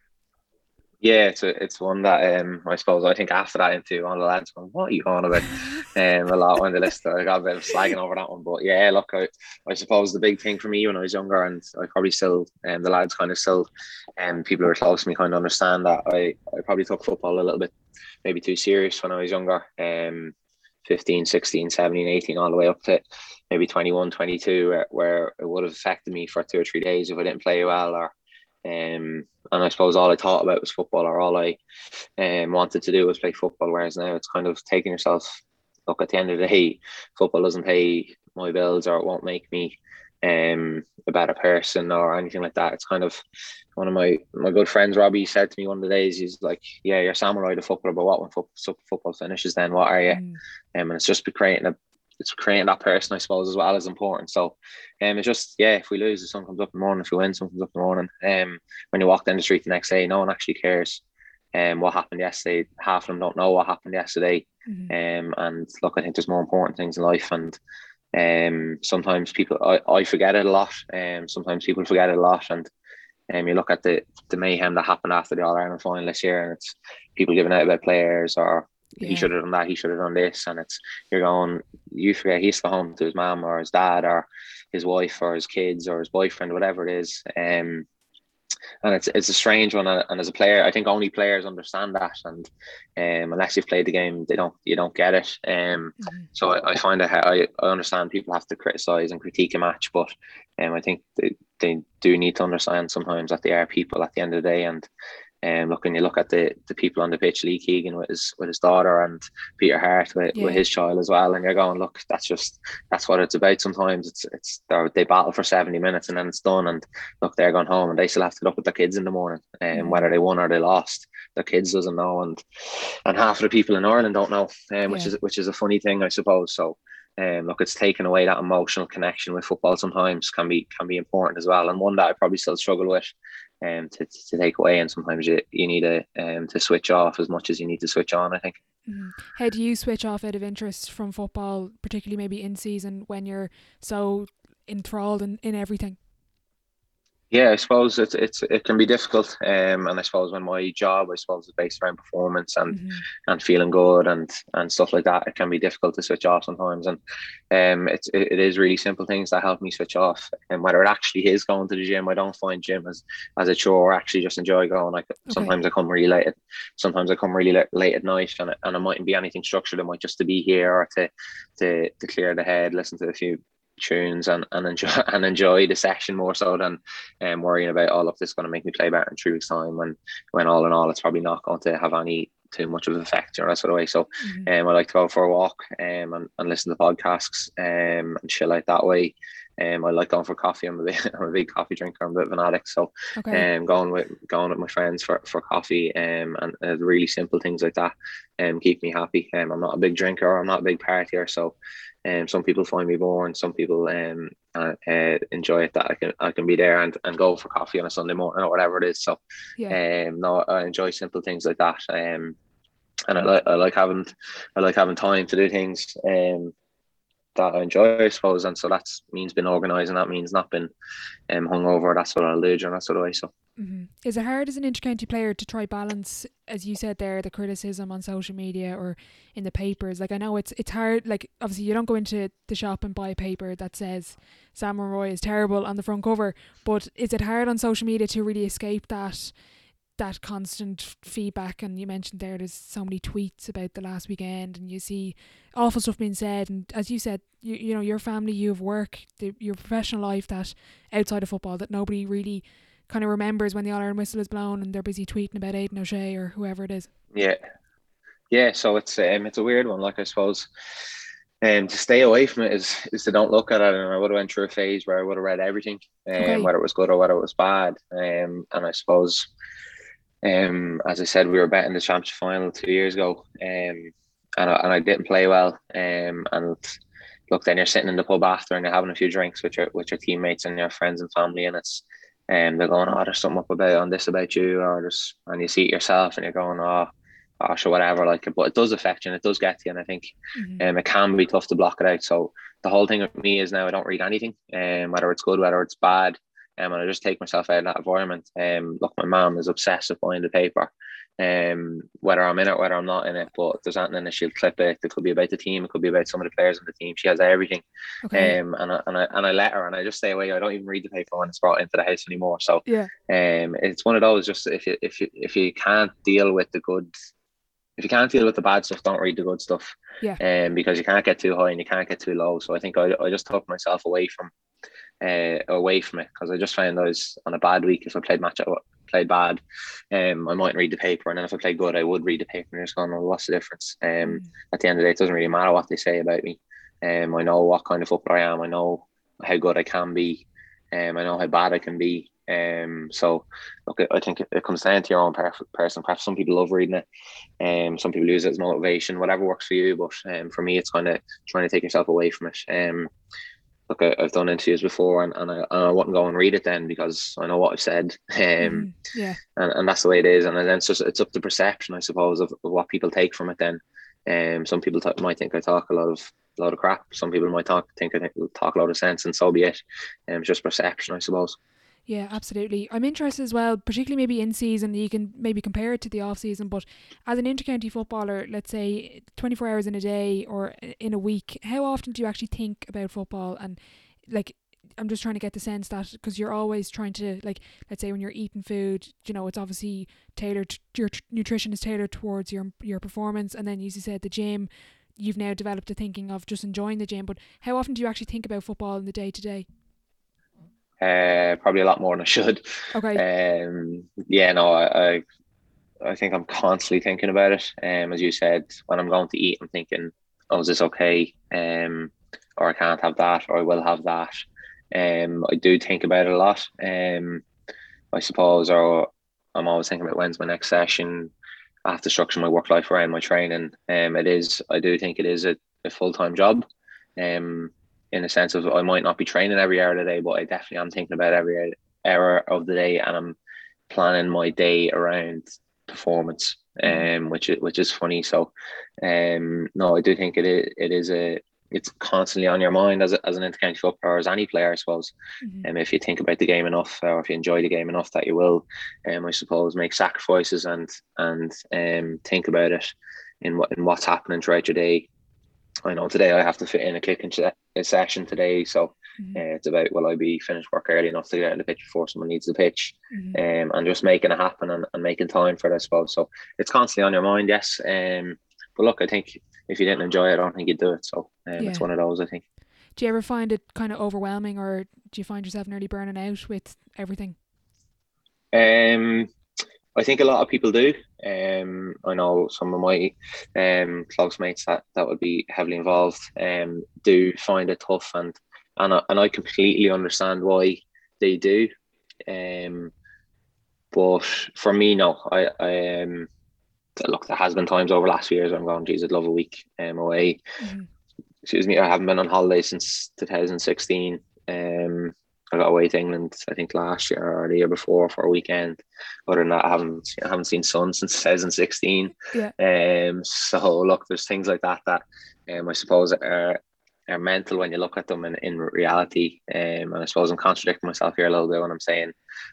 S2: Yeah, it's a, it's one that um I suppose I think after that into one of the lads going, What are you on about? um a lot on the list. I got a bit of slagging over that one. But yeah, look, I, I suppose the big thing for me when I was younger and I probably still um the lads kind of still um people who are close to me kind of understand that I, I probably took football a little bit maybe too serious when I was younger. Um 15, 16, 17, 18, all the way up to maybe 21, 22, where, where it would have affected me for two or three days if I didn't play well or um, and I suppose all I thought about was football, or all I um, wanted to do was play football. Whereas now it's kind of taking yourself. Look, at the end of the day, football doesn't pay my bills, or it won't make me um, a better person or anything like that. It's kind of one of my my good friends, Robbie, said to me one of the days, he's like, "Yeah, you're Sam Mulroy the football, but what when football, football finishes, then what are you?" Mm. Um, and it's just creating a it's creating that person, I suppose, as well as important. So, um, it's just yeah, if we lose, the sun comes up in the morning. If we win, sun comes up in the morning. Um, when you walk down the street the next day, no one actually cares. Um, what happened yesterday? Half of them don't know what happened yesterday. Mm-hmm. Um, and look, I think there's more important things in life, and um, sometimes people I, I forget it a lot. Um, sometimes people forget it a lot, and um, you look at the the mayhem that happened after the All Ireland final this year, and it's people giving out about players or yeah. he should have done that, he should have done this, and it's you're going, you forget he's going home to his mom or his dad or his wife or his kids or his boyfriend, whatever it is. Um, and it's it's a strange one. And as a player, I think only players understand that. And um, unless you've played the game, they don't you don't get it. Um, mm-hmm. so I, I find that I, I understand people have to criticize and critique a match, but um, I think they, they do need to understand sometimes that they are people at the end of the day, and um, look, when you look at the, the people on the pitch, Lee Keegan with his with his daughter and Peter Harte with, yeah. with his child as well, and you're going, look, that's just that's what it's about. Sometimes it's it's they battle for seventy minutes and then it's done, and look, they're going home and they still have to look at their kids in the morning, and um, whether they won or they lost, their kids doesn't know, and and half of the people in Ireland don't know, um, which yeah. is which is a funny thing, I suppose. So. Um, look, it's taken away that emotional connection with football. Sometimes can be can be important as well, and one that I probably still struggle with um, to, to take away. And sometimes you, you need a, um, to switch off as much as you need to switch on, I think.
S1: Mm-hmm. How do you switch off out of interest from football, particularly maybe in season when you're so enthralled in, in everything?
S2: Yeah, I suppose it's it's it can be difficult, um, and I suppose when my job, I suppose, is based around performance and mm-hmm. and feeling good and and stuff like that, it can be difficult to switch off sometimes. And um, it's it, it is really simple things that help me switch off. And whether it actually is going to the gym, I don't find gym as as a chore. I actually just enjoy going. Like okay. sometimes I come really late. At, sometimes I come really late, late at night, and it, and it mightn't be anything structured. It might just to be here or to to to clear the head, listen to a few tunes and, and enjoy and enjoy the session more so than um, worrying about all of this going to make me play better in three weeks time when when all in all it's probably not going to have any too much of an effect you know that sort of way so mm-hmm. um, I like to go for a walk um, and, and listen to podcasts um, and chill out that way um, I like going for coffee. I'm a big, I'm a big coffee drinker. I'm a bit of an addict, so okay. um, going with going with my friends for, for coffee um, and uh, really simple things like that um, keep me happy. Um, I'm not a big drinker. I'm not a big partier, so um, some people find me boring. Some people um uh, uh, enjoy it that I can I can be there and, and go for coffee on a Sunday morning or whatever it is. So yeah. um, no, I enjoy simple things like that. Um, and I like I like having I like having time to do things. Um, that I enjoy, I suppose. And so that means being organised and that means not being um, hungover. That's what I'll do during that sort of way. So.
S1: Mm-hmm. Is it hard as an intercounty player to try balance, as you said there, the criticism on social media or in the papers? Like I know it's it's hard. Like obviously you don't go into the shop and buy a paper that says Sam Mulroy is terrible on the front cover, but is it hard on social media to really escape that? that constant feedback and you mentioned there there's so many tweets about the last weekend and you see awful stuff being said and as you said you, you know your family you have work the, your professional life that outside of football that nobody really kind of remembers when the All Ireland whistle is blown and they're busy tweeting about Aidan O'Shea or whoever it is
S2: yeah yeah so it's um, it's a weird one like I suppose and um, to stay away from it is is to don't look at it. And I would have went through a phase where I would have read everything, um, okay. whether it was good or whether it was bad. Um, and I suppose um, as I said, we were betting the championship final two years ago, um, and I, and I didn't play well. Um, and look, then you're sitting in the pub after and you're having a few drinks with your with your teammates and your friends and family, and it's um, they're going, oh, there's something up about on this about you, or just and you see it yourself, and you're going, oh, or whatever, like, but it does affect you and it does get to you, and I think mm-hmm. um, it can be tough to block it out. So the whole thing with me is now I don't read anything, um, whether it's good, whether it's bad. Um, and I just take myself out of that environment. Um, look, my mom is obsessed with buying the paper, um, whether I'm in it, whether I'm not in it. But there's nothing in it, she'll clip it. It could be about the team, it could be about some of the players on the team. She has everything. Okay. Um, and I, and I and I let her, and I just stay away. I don't even read the paper when it's brought into the house anymore. So
S1: yeah,
S2: um, it's one of those. Just if you if you if you can't deal with the good if you can't deal with the bad stuff, don't read the good stuff.
S1: Yeah.
S2: Um, because you can't get too high and you can't get too low. So I think I, I just took myself away from uh, away from it because I just found I was on a bad week. If I played match, played bad, um, I mightn't read the paper, and then if I played good, I would read the paper. And just going, well, what's the difference? Um, mm. at the end of the day, it doesn't really matter what they say about me. Um, I know what kind of footballer I am. I know how good I can be. Um, I know how bad I can be. Um, so look, I think it, comes down to your own person. Perhaps some people love reading it, um, some people use it as motivation, whatever works for you. But um, for me, it's kind of trying to take yourself away from it. Um, look, I, have done interviews before, and, and I, and I wouldn't go and read it then because I know what I've said. Um,
S1: mm, yeah,
S2: and, and that's the way it is. And then it's just it's up to perception, I suppose, of, of what people take from it. Then, um, some people t- might think I talk a lot of a lot of crap. Some people might talk think I think, talk a lot of sense, and so be it. Um, it's just perception, I suppose.
S1: Yeah, absolutely. I'm interested as well, particularly maybe in season, you can maybe compare it to the off season, but as an intercounty footballer, let's say 24 hours in a day or in a week, how often do you actually think about football? And like, I'm just trying to get the sense that because you're always trying to, like, let's say when you're eating food, you know, it's obviously tailored, your t- nutrition is tailored towards your your performance. And then, as you said, the gym, you've now developed a thinking of just enjoying the gym. But how often do you actually think about football in the day to day?
S2: Uh, probably a lot more than I should.
S1: Okay.
S2: Um, yeah, no, I, I, I think I'm constantly thinking about it. Um, as you said, when I'm going to eat, I'm thinking, "Oh, is this okay?" Um, or I can't have that, or I will have that. Um, I do think about it a lot. Um, I suppose, or I'm always thinking about when's my next session. I have to structure my work life around my training. Um, it is, I do think it is a, a full time job. Um, in a sense of I might not be training every hour of the day, but I definitely am thinking about every hour of the day, and I'm planning my day around performance, um, which is which is funny. So, um, no, I do think it is it is a it's constantly on your mind as, a, as an intercounty footballer, as any player, I suppose. And mm-hmm. um, if you think about the game enough, or if you enjoy the game enough, that you will, um, I suppose, make sacrifices and and um, think about it in what in what's happening throughout your day. I know today I have to fit in a kick into a session today, so mm-hmm. uh, it's about will I be finished work early enough to get out of the pitch before someone needs the pitch, mm-hmm. um, and just making it happen and, and making time for it, I suppose. So it's constantly on your mind, yes. Um, but look, I think if you didn't enjoy it, I don't think you'd do it. So um, yeah. it's one of those, I think.
S1: Do you ever find it kind of overwhelming, or do you find yourself nearly burning out with everything?
S2: Um, I think a lot of people do. Um, I know some of my um close mates that that would be heavily involved um do find it tough, and and I, and I completely understand why they do. Um, but for me, no, I I um look, there has been times over last few years I'm going, geez, I'd love a week um, away. Mm-hmm. Excuse me, I haven't been on holiday since 2016. Um, I got away to England, I think last year or the year before for a weekend. Other than that, I haven't I haven't seen sun since 2016. Yeah. Um. So look, there's things like that that um I suppose are are mental when you look at them in, in reality. Um, and I suppose I'm contradicting myself here a little bit when I'm saying,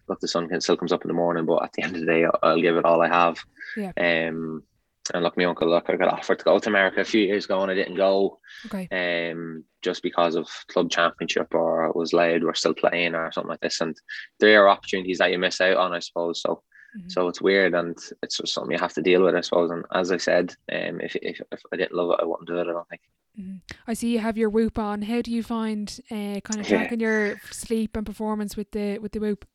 S2: look, the sun can, still comes up in the morning, but at the end of the day, I'll, I'll give it all I have. Yeah. Um, and look, my uncle, look, I got offered to go to America a few years ago and I didn't go. Okay. Um, just because of club championship or it was loud, we're still playing or something like this. And there are opportunities that you miss out on, I suppose. So, mm-hmm. so it's weird and it's just something you have to deal with, I suppose. And as I said, um, if, if, if I didn't love it, I wouldn't do it, I don't think.
S1: Mm-hmm. I see you have your whoop on. How do you find uh, kind of tracking yeah. your sleep and performance with the with the whoop?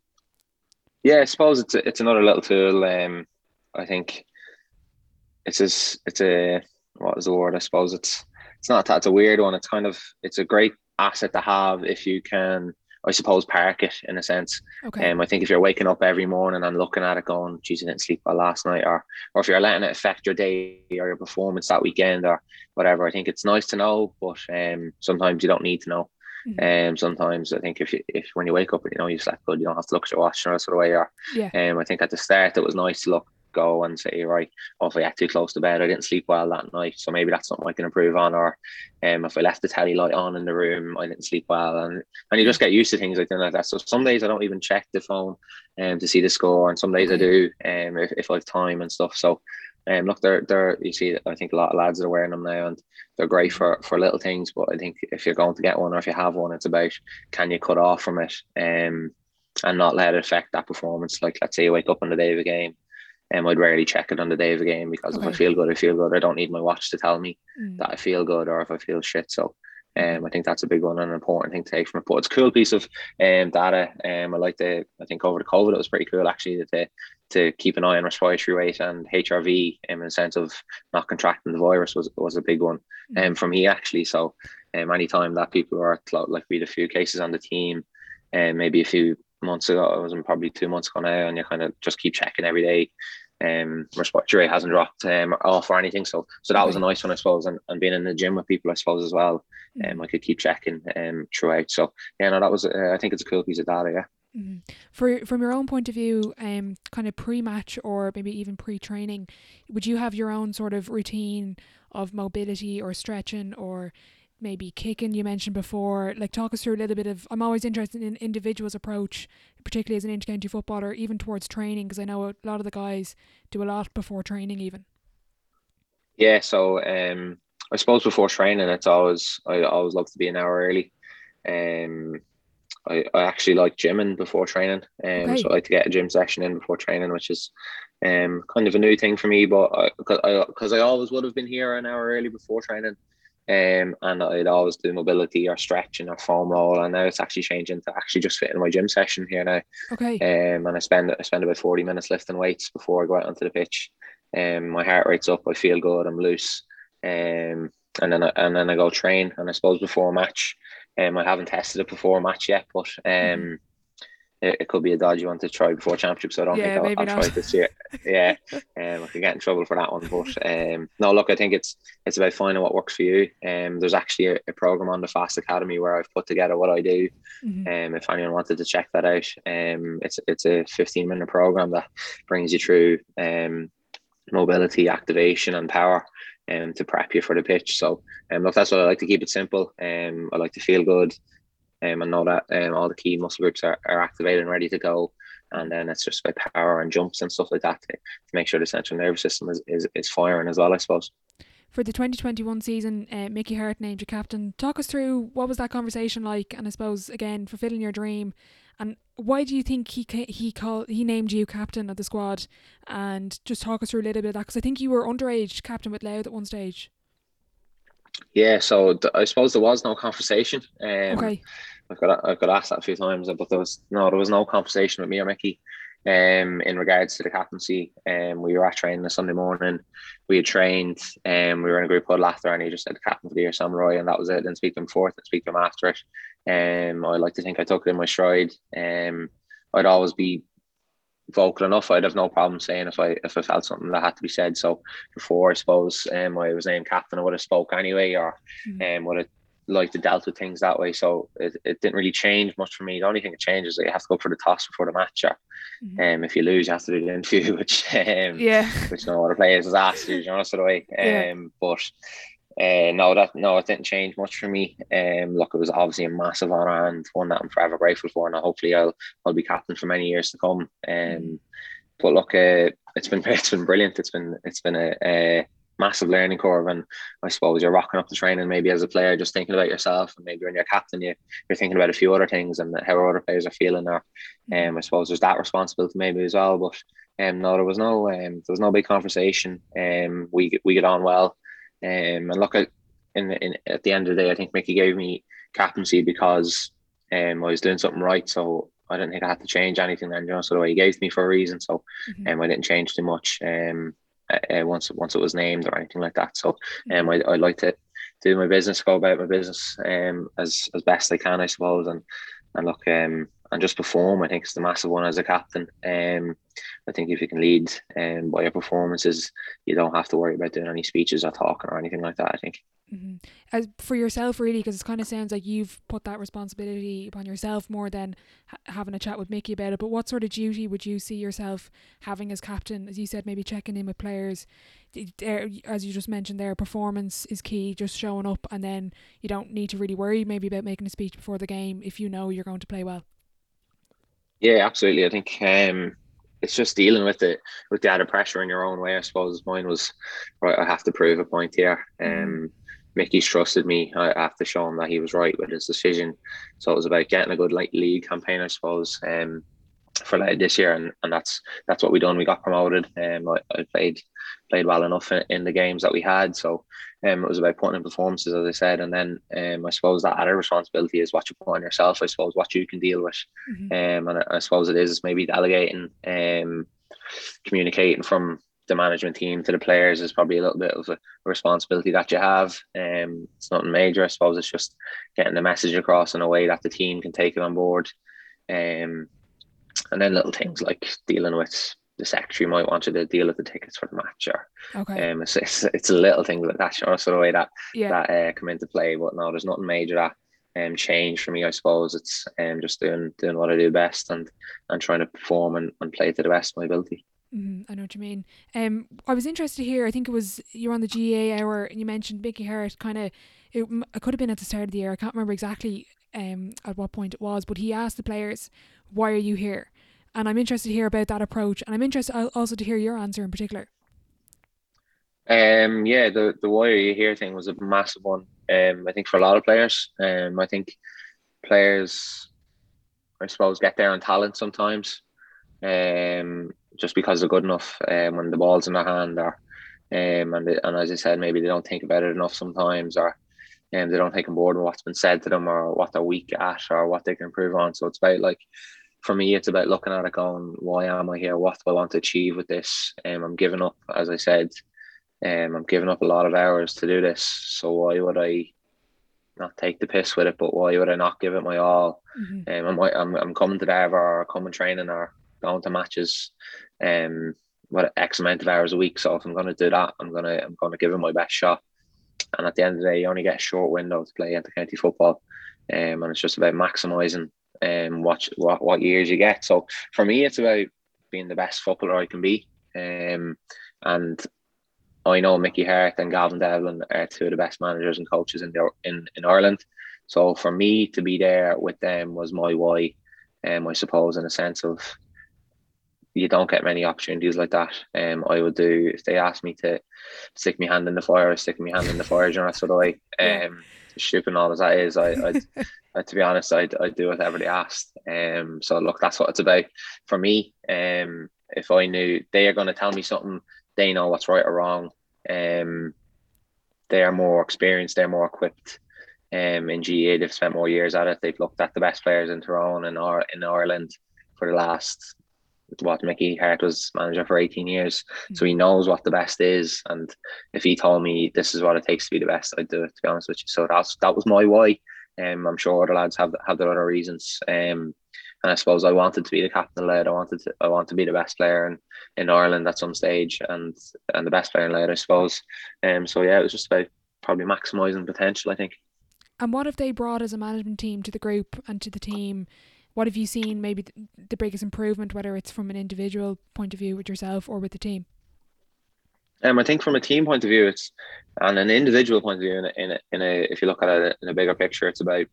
S2: Yeah, I suppose it's a, it's another little tool. Um, I think it's a, it's a what is the word? I suppose it's it's not that it's a weird one. It's kind of it's a great asset to have if you can I suppose park it in a sense. Okay. Um, I think if you're waking up every morning and looking at it, going, "Geez, I didn't sleep well last night," or or if you're letting it affect your day or your performance that weekend or whatever, I think it's nice to know. But um, sometimes you don't need to know. Mm-hmm. Um, sometimes I think if you, if when you wake up, you know you slept good, you don't have to look at your watch or sort of way. Or yeah. Um, I think at the start it was nice to look go and say, right, oh, if I got too close to bed, I didn't sleep well that night. So maybe that's something I can improve on. Or um, if I left the telly light on in the room, I didn't sleep well. And and you just get used to things like that. So some days I don't even check the phone um, to see the score. And some days I do um, if, if I have time and stuff. So um, look, they're they're you see, I think a lot of lads are wearing them now, and they're great for for little things. But I think if you're going to get one, or if you have one, it's about can you cut off from it, um, and not let it affect that performance. Like let's say you wake up on the day of a game, um, I'd rarely check it on the day of a game because okay. if I feel good, I feel good. I don't need my watch to tell me mm. that I feel good or if I feel shit. So um, I think that's a big one and an important thing to take from it. But it's a cool piece of um, data. Um, I like the, I think over the COVID, it was pretty cool actually to, to keep an eye on respiratory rate and HRV um, in the sense of not contracting the virus was, was a big one mm. um, for me actually. So um, anytime that people are like we had a few cases on the team and um, maybe a few months ago, it was probably two months ago now, and you kind of just keep checking every day um, respiratory hasn't dropped um, off or anything. So so that was a nice one, I suppose. And, and being in the gym with people, I suppose, as well. Um, I could keep checking um, throughout. So yeah, no, that was. Uh, I think it's a cool piece of data. Yeah.
S1: Mm-hmm. For from your own point of view, um, kind of pre-match or maybe even pre-training, would you have your own sort of routine of mobility or stretching or maybe kicking you mentioned before. Like talk us through a little bit of i'm always interested in individuals approach particularly as an intercounty footballer even towards training because i know a lot of the guys do a lot before training even.
S2: Yeah so um i suppose before training it's always i always love to be an hour early. Um I, I actually like gymming before training. Um okay. so i like to get a gym session in before training which is um kind of a new thing for me but because I, I, I always would have been here an hour early before training um, and I'd always do mobility or stretching or foam roll, and now it's actually changing to actually just fit in my gym session here now.
S1: Okay.
S2: Um, and I spend I spend about forty minutes lifting weights before I go out onto the pitch. Um, my heart rate's up, I feel good, I'm loose. Um, and then I, and then I go train, and I suppose before a match, um, I haven't tested it before a match yet, but um. It, it, could be a dodgy one to try before championship. So I don't yeah, think I'll, I'll try this year. Yeah, um, I could get in trouble for that one. But um, no, look, I think it's it's about finding what works for you. Um, there's actually a, a program on the Fast Academy where I've put together what I do. Mm-hmm. Um, if anyone wanted to check that out, um, it's it's a 15 minute program that brings you through um mobility, activation, and power. um, to prep you for the pitch. So um, look, that's what I like to keep it simple. Um, I like to feel good um, and know that um, all the key muscle groups are, are activated and ready to go. And then it's just about power and jumps and stuff like that to, to make sure the central nervous system is, is, is firing as well, I suppose.
S1: For the 2021 season, uh, Mickey Harte named you captain. Talk us through what was that conversation like, and I suppose again fulfilling your dream, and why do you think he he called he named you captain of the squad? And just talk us through a little bit of that because I think you were underage captain with Louth at one stage.
S2: Yeah, so th- I suppose there was no conversation. Um,
S1: okay.
S2: I've got I've got asked that a few times, but there was no there was no conversation with me or Mickey um, in regards to the captaincy. Um, we were at training the Sunday morning. We had trained, and um, we were in a group called after, and he just said captain for the year, Sam Mulroy, and that was it. Then speak to him fourth, and speak to him after it. Um, I like to think I took it in my stride. Um, I'd always be vocal enough. I'd have no problem saying if I if I felt something that had to be said. So before I suppose um, I was named captain, I would have spoke anyway, or mm-hmm. um, would have like to dealt with things that way. So it, it didn't really change much for me. The only thing that changes is that you have to go for the toss before the match. Or, mm-hmm. um, if you lose, you have to do the interview, which um,
S1: yeah,
S2: which no other players has asked you. You know, sort of way. Um, yeah. but. Uh, no, that no, it didn't change much for me. Um, look, it was obviously a massive honour and one that I'm forever grateful for, and hopefully I'll I'll be captain for many years to come. Um, mm-hmm. but look, uh, it's been it's been brilliant. It's been it's been a, a massive learning curve. And I suppose you're rocking up the training maybe as a player, just thinking about yourself. And maybe when you're captain, you, you're thinking about a few other things and how other players are feeling. Or um, I suppose there's that responsibility maybe as well. But um, no, there was no um, there was no big conversation. Um, we we get on well. Um, and look at in, in at the end of the day, I think Mickey gave me captaincy because um, I was doing something right. So I didn't think I had to change anything then, you know, so the way he gave me for a reason. So mm-hmm. um, I didn't change too much. Um, uh, once once it was named or anything like that. So um, I I like to do my business, go about my business um as as best I can, I suppose, and and look um and just perform. I think it's the massive one as a captain. Um, I think if you can lead um, by your performances, you don't have to worry about doing any speeches or talking or anything like that. I think.
S1: Mm-hmm. As for yourself, really, because it kind of sounds like you've put that responsibility upon yourself more than ha- having a chat with Mickey about it. But what sort of duty would you see yourself having as captain? As you said, maybe checking in with players. As you just mentioned, their performance is key. Just showing up, and then you don't need to really worry maybe about making a speech before the game if you know you're going to play well.
S2: Yeah, absolutely. I think um, it's just dealing with it with the added pressure in your own way. I suppose mine was right. I have to prove a point here. Mm-hmm. Um, Mickey's trusted me. I have to show him that he was right with his decision. So it was about getting a good like league campaign, I suppose, um, for like this year, and, and that's that's what we done. We got promoted. Um, I, I played played well enough in, in, the games that we had. So um, it was about putting in performances, as I said, and then um, I suppose that other responsibility is what you put on yourself. I suppose what you can deal with, mm-hmm. um, and I, I suppose it is maybe delegating, um, communicating from the management team to the players is probably a little bit of a responsibility that you have. Um, it's nothing major, I suppose. It's just getting the message across in a way that the team can take it on board. Um, and then little things like dealing with the secretary might want you to deal with the tickets for the match or
S1: okay.
S2: um, it's, it's, it's a little thing like that, sort of way that
S1: yeah.
S2: that uh, come into play. But no, there's nothing major that um change for me. I suppose it's um just doing doing what I do best and and trying to perform and, and play to the best of my ability.
S1: Mm, I know what you mean. Um, I was interested here. I think it was you're on the GAA hour, and you mentioned Mickey Harte. Kind of, it, it could have been at the start of the year. I can't remember exactly um at what point it was, but he asked the players, "Why are you here?" And I'm interested to hear about that approach, and I'm interested also to hear your answer in particular.
S2: Um, yeah, the the why are you here thing was a massive one. Um, I think for a lot of players. Um, I think players, I suppose, get there on talent sometimes. Um, just because they're good enough um, when the ball's in their hand or um, and, and as I said, maybe they don't think about it enough sometimes or um, they don't take on board what's been said to them or what they're weak at or what they can improve on. So it's about like for me, it's about looking at it going, why am I here? What do I want to achieve with this? Um, I'm giving up, as I said, um, I'm giving up a lot of hours to do this. So why would I not take the piss with it? But why would I not give it my all? Mm-hmm. Um, I'm, I'm, I'm coming to the or coming training or going to matches um what X amount of hours a week. So if I'm gonna do that, I'm gonna I'm gonna give it my best shot. And at the end of the day, you only get a short window to play inter-county football. Um, and it's just about maximising um what, what what years you get. So for me it's about being the best footballer I can be. Um and I know Mickey Harte and Gavin Devlin are two of the best managers and coaches in the, in in Ireland. So for me to be there with them was my why, um, I suppose, in a sense of you don't get many opportunities like that. Um, I would do if they asked me to stick my hand in the fire, or stick my hand in the fire. You know, that's what I um, stupid all as that is. I, I, I, to be honest, I'd, I'd do whatever they asked. Um, so look, that's what it's about for me. Um, if I knew they are going to tell me something, they know what's right or wrong. Um, they are more experienced, they're more equipped. Um, in GAA, they've spent more years at it. They've looked at the best players in Tyrone and in, in Ireland for the last what Mickey Harte was manager for 18 years. Mm-hmm. So he knows what the best is. And if he told me this is what it takes to be the best, I'd do it, to be honest with you. So that's that was my why. Um, I'm sure other lads have have their other reasons. Um, and I suppose I wanted to be the captain of Louth. I wanted to I want to be the best player in, in Ireland at some stage and and the best player in Louth, I suppose. Um so yeah, it was just about probably maximising potential, I think.
S1: And what have they brought as a management team to the group and to the team? What have you seen maybe the biggest improvement, whether it's from an individual point of view with yourself or with the team?
S2: Um, I think from a team point of view, it's and an individual point of view. In a, in a, in a if you look at it in a bigger picture, it's about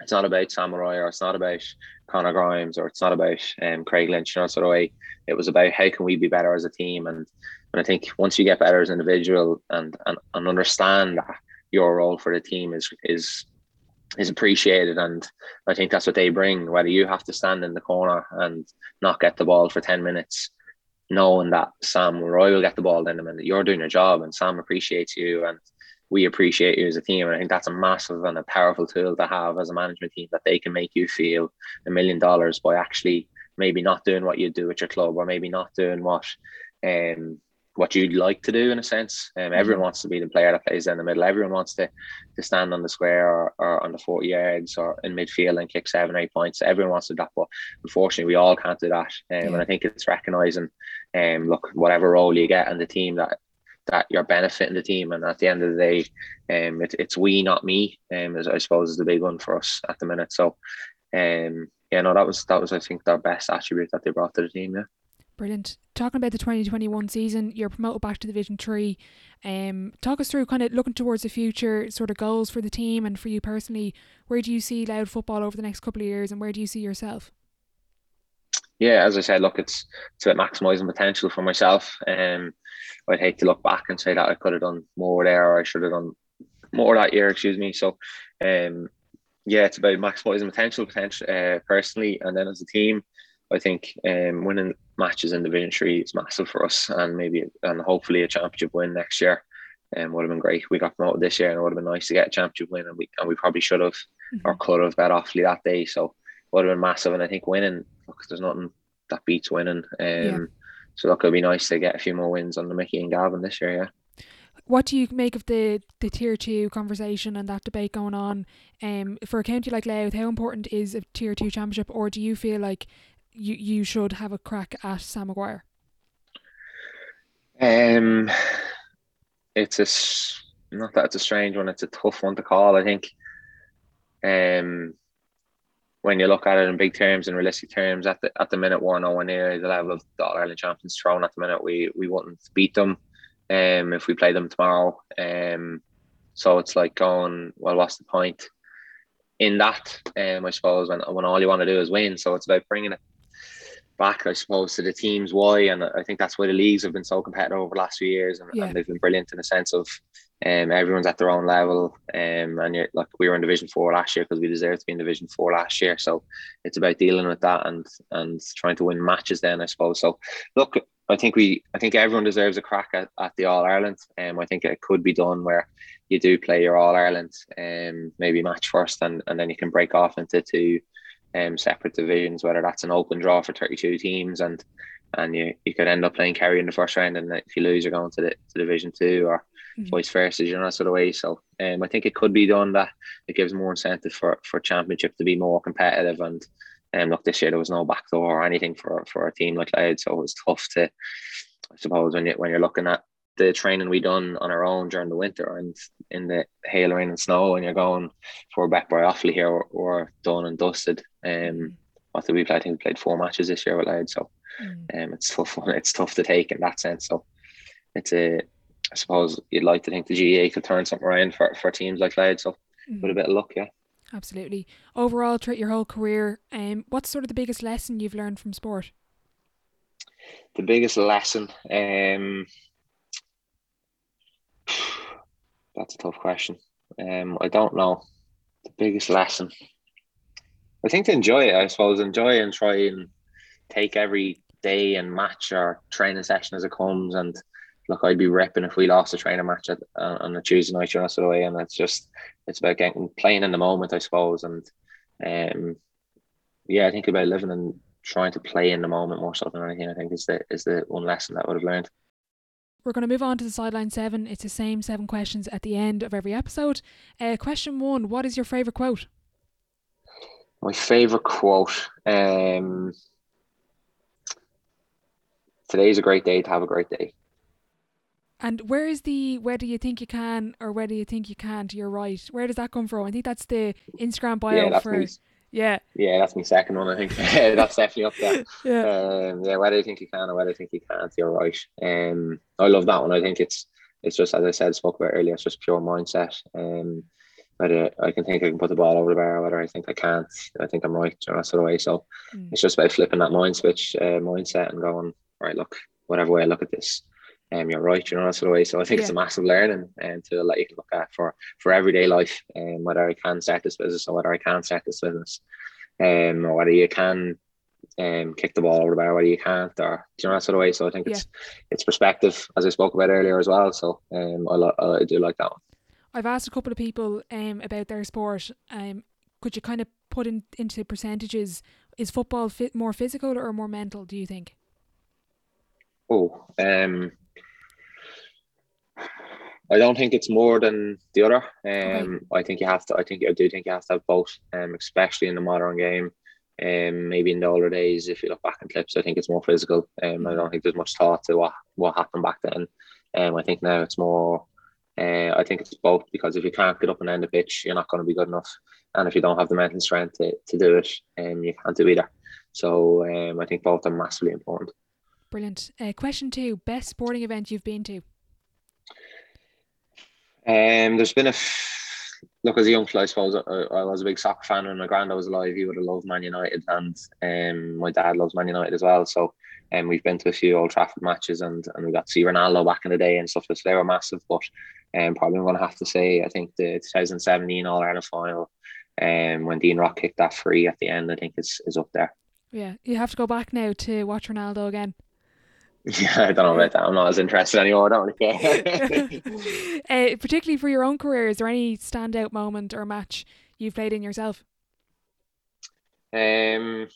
S2: it's not about Sam Mulroy or it's not about Conor Grimes or it's not about um, Craig Lynch, you know, sort of way. It was about how can we be better as a team. And, and I think once you get better as an individual and, and, and understand that your role for the team is is is appreciated and I think that's what they bring, whether you have to stand in the corner and not get the ball for 10 minutes, knowing that Sam Mulroy will get the ball in a minute. You're doing your job and Sam appreciates you and we appreciate you as a team. And I think that's a massive and a powerful tool to have as a management team that they can make you feel a million dollars by actually maybe not doing what you do at your club or maybe not doing what um what you'd like to do in a sense. Um, everyone wants to be the player that plays in the middle. Everyone wants to to stand on the square or, or on the 40 yards or in midfield and kick seven, eight points. Everyone wants to do that, but unfortunately, we all can't do that. Um, yeah. And I think it's recognizing, um, look, whatever role you get in the team that that you're benefiting the team. And at the end of the day, um, it, it's we, not me. Um, is, I suppose is the big one for us at the minute. So, um, yeah, no, that was that was I think their best attribute that they brought to the team. Yeah.
S1: Brilliant. Talking about the 2021 season, you're promoted back to Division 3. Um, talk us through kind of looking towards the future, sort of goals for the team and for you personally. Where do you see Louth football over the next couple of years and where do you see yourself?
S2: Yeah, as I said, look, it's it's about maximising potential for myself. Um, I'd hate to look back and say that I could have done more there or I should have done more that year, excuse me. So, um, yeah, it's about maximising potential, potential uh, personally, and then as a team, I think um, winning matches in Division Three is massive for us, and maybe and hopefully a championship win next year. Um, would have been great. We got promoted this year, and it would have been nice to get a championship win, and we and we probably should have mm-hmm. or could have bet Offaly that day. So would have been massive, and I think winning. Look, there's nothing that beats winning. Um, yeah. So that could be nice to get a few more wins on the Mickey and Gavin this year. Yeah
S1: what do you make of the the tier two conversation and that debate going on? Um, for a county like Louth, how important is a tier two championship, or do you feel like you you should have a crack at Sam Maguire?
S2: Um, it's a not that it's a strange one. It's a tough one to call. I think. Um, when you look at it in big terms and realistic terms, at the at the minute we're nowhere near the level of the All Ireland champions Tyrone at the minute. We we wouldn't beat them um if we play them tomorrow. Um so it's like going, well, what's the point? In that, um, I suppose when when all you want to do is win. So it's about bringing it back, I suppose, to the teams why, and I think that's why the leagues have been so competitive over the last few years, and, yeah. and they've been brilliant in the sense of um, everyone's at their own level, um, and you're, like we were in Division Four last year because we deserved to be in Division Four last year, so it's about dealing with that and and trying to win matches. Then I suppose. So look, I think we, I think everyone deserves a crack at, at the All Ireland. Um, I think it could be done where you do play your All Ireland, um, maybe match first, and and then you can break off into two um, separate divisions, whether that's an open draw for 32 teams and and you, you could end up playing Kerry in the first round and if you lose you're going to the to division two or mm-hmm. vice versa you know that sort of way so um, I think it could be done that it gives more incentive for for championship to be more competitive and um, look this year there was no backdoor or anything for for a team like Louth so it was tough to I suppose when you when you're looking at the training we done on our own during the winter and in the hail, rain, and snow, and you're going for back by Offaly here, or, or done and dusted. Um, what did we play? I think we played four matches this year with Louth, so mm. um, it's tough. It's tough to take in that sense. So it's a I suppose you'd like to think the GAA could turn something around for, for teams like Louth. So mm. with a bit of luck, yeah.
S1: Absolutely. Overall, throughout your whole career, um, what's sort of the biggest lesson you've learned from sport?
S2: The biggest lesson, um, that's a tough question. Um, I don't know. The biggest lesson. I think to enjoy it, I suppose, enjoy and try and take every day and match or training session as it comes. And look, I'd be ripping if we lost a training match at, uh, on a Tuesday night, you know, sort of way. And it's just, it's about getting playing in the moment, I suppose. And um, yeah, I think about living and trying to play in the moment more so than anything. I think is the is the one lesson that I would have learned.
S1: We're going to move on to the sideline seven. It's the same seven questions at the end of every episode. Uh, question one: What is your favorite quote?
S2: My favorite quote. Um, Today's a great day to have a great day.
S1: And where is the whether you think you can or whether you think you can't, you're right. Where does that come from? I think that's the Instagram bio yeah, for me. Yeah.
S2: Yeah, that's my second one, I think. that's definitely up there. Yeah. Um, yeah, whether you think you can or whether you think you can't, you're right. Um I love that one. I think it's it's just as I said, spoke about earlier, it's just pure mindset. Um whether I can think I can put the ball over the bar, whether I think I can't, I think I'm right, you know, that sort of way. So mm. it's just about flipping that mind switch, uh, mindset, and going, right, look, whatever way I look at this, um, you're right, you know, that sort of way. So I think yeah. it's a massive learning and um, to let you look at for for everyday life, and um, whether I can start this business or whether I can't start this business, um, or whether you can um, kick the ball over the bar, whether you can't, or you know that sort of way. So I think it's yeah. it's perspective, as I spoke about earlier as well. So um, I, I do like that one.
S1: I've asked a couple of people um, about their sport. Um, could you kind of put in, into percentages? Is football fit more physical or more mental? Do you think?
S2: Oh, um, I don't think it's more than the other. Um, okay. I think you have to. I think I do think you have to have both. Um, especially in the modern game. Um, maybe in the older days, if you look back in clips, I think it's more physical. Um, I don't think there's much thought to what what happened back then. Um, I think now it's more uh, I think it's both because if you can't get up and end the pitch, you're not going to be good enough. And if you don't have the mental strength to, to do it, um, you can't do either. So um, I think both are massively important.
S1: Brilliant. Uh, question two Best sporting event you've been to?
S2: Um, there's been a f- look as a young fella, I suppose I, I, was a big soccer fan when my granddad was alive. He would have loved Man United, and um, my dad loves Man United as well. So, um, we've been to a few Old Trafford matches, and and we got to see Ronaldo back in the day and stuff. So they were massive. But um, probably I'm going to have to say I think the 2017 All Ireland final, um, when Dean Rock kicked that free at the end, I think is is up there.
S1: Yeah, you have to go back now to watch Ronaldo again.
S2: Yeah, I don't know about that. I'm not as interested anymore. I don't really
S1: care. uh, particularly for your own career, is there any standout moment or match you've played in yourself?
S2: Um,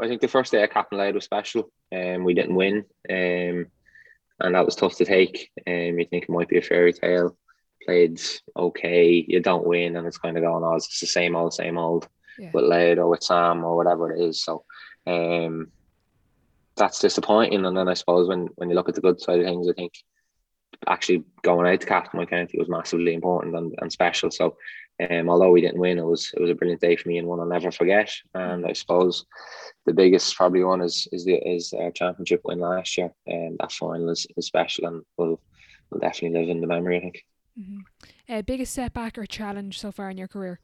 S2: I think the first day at Captain was special. Um, we didn't win. Um, and that was tough to take. Um, you think it might be a fairy tale. Played okay, you don't win, and it's kind of going on. Oh, it's the same old, same old, yeah. with Louth or with Sam or whatever it is. So, um, that's disappointing. And then I suppose when when you look at the good side of things, I think actually going out to captain county was massively important and, and special. So um, although we didn't win, it was it was a brilliant day for me and one I'll never forget. And I suppose the biggest probably one is is the is our championship win last year, and that final is, is special and will will definitely live in the memory. I think.
S1: Mm-hmm. Uh, biggest setback or challenge so far in your career?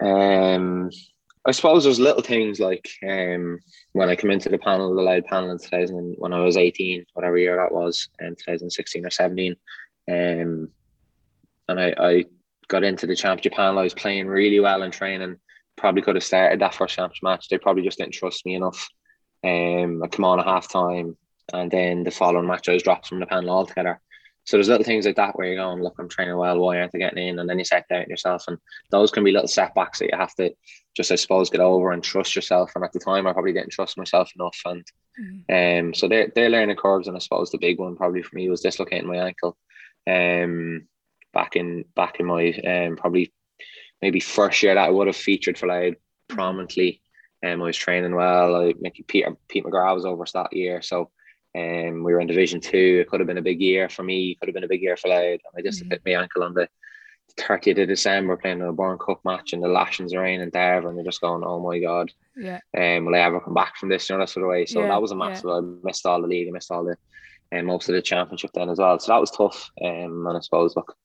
S2: Um, I suppose there's little things like um, when I came into the panel, the Louth panel in 2000, when I was 18, whatever year that was, in 2016 or 17. Um, and I, I got into the championship panel. I was playing really well in training. Probably could have started that first championship match. They probably just didn't trust me enough. Um, I come on a half time, and then the following match I was dropped from the panel altogether. So there's little things like that where you're going, look, I'm training well, why aren't I getting in? And then you set down yourself. And those can be little setbacks that you have to just, I suppose, get over and trust yourself. And at the time, I probably didn't trust myself enough. And mm. um, so they're, they're learning curves. And I suppose the big one probably for me was dislocating my ankle. Um, back in back in my um, probably maybe first year that I would have featured for Louth prominently. Um, I was training well. I Peter Pete McGrath was over that year, so um, we were in Division Two. It could have been a big year for me. It could have been a big year for Louth. And I just mm-hmm. hit my ankle on the 30th of December playing in a O'Byrne Cup match and the Lashings Arena in Derby, and they're just going, "Oh my god,
S1: yeah,
S2: um, will I ever come back from this?" You know, that sort of way. So yeah, that was a massive. Yeah. I missed all the league. I missed all the and most of the championship then as well. So that was tough. Um, and I suppose look,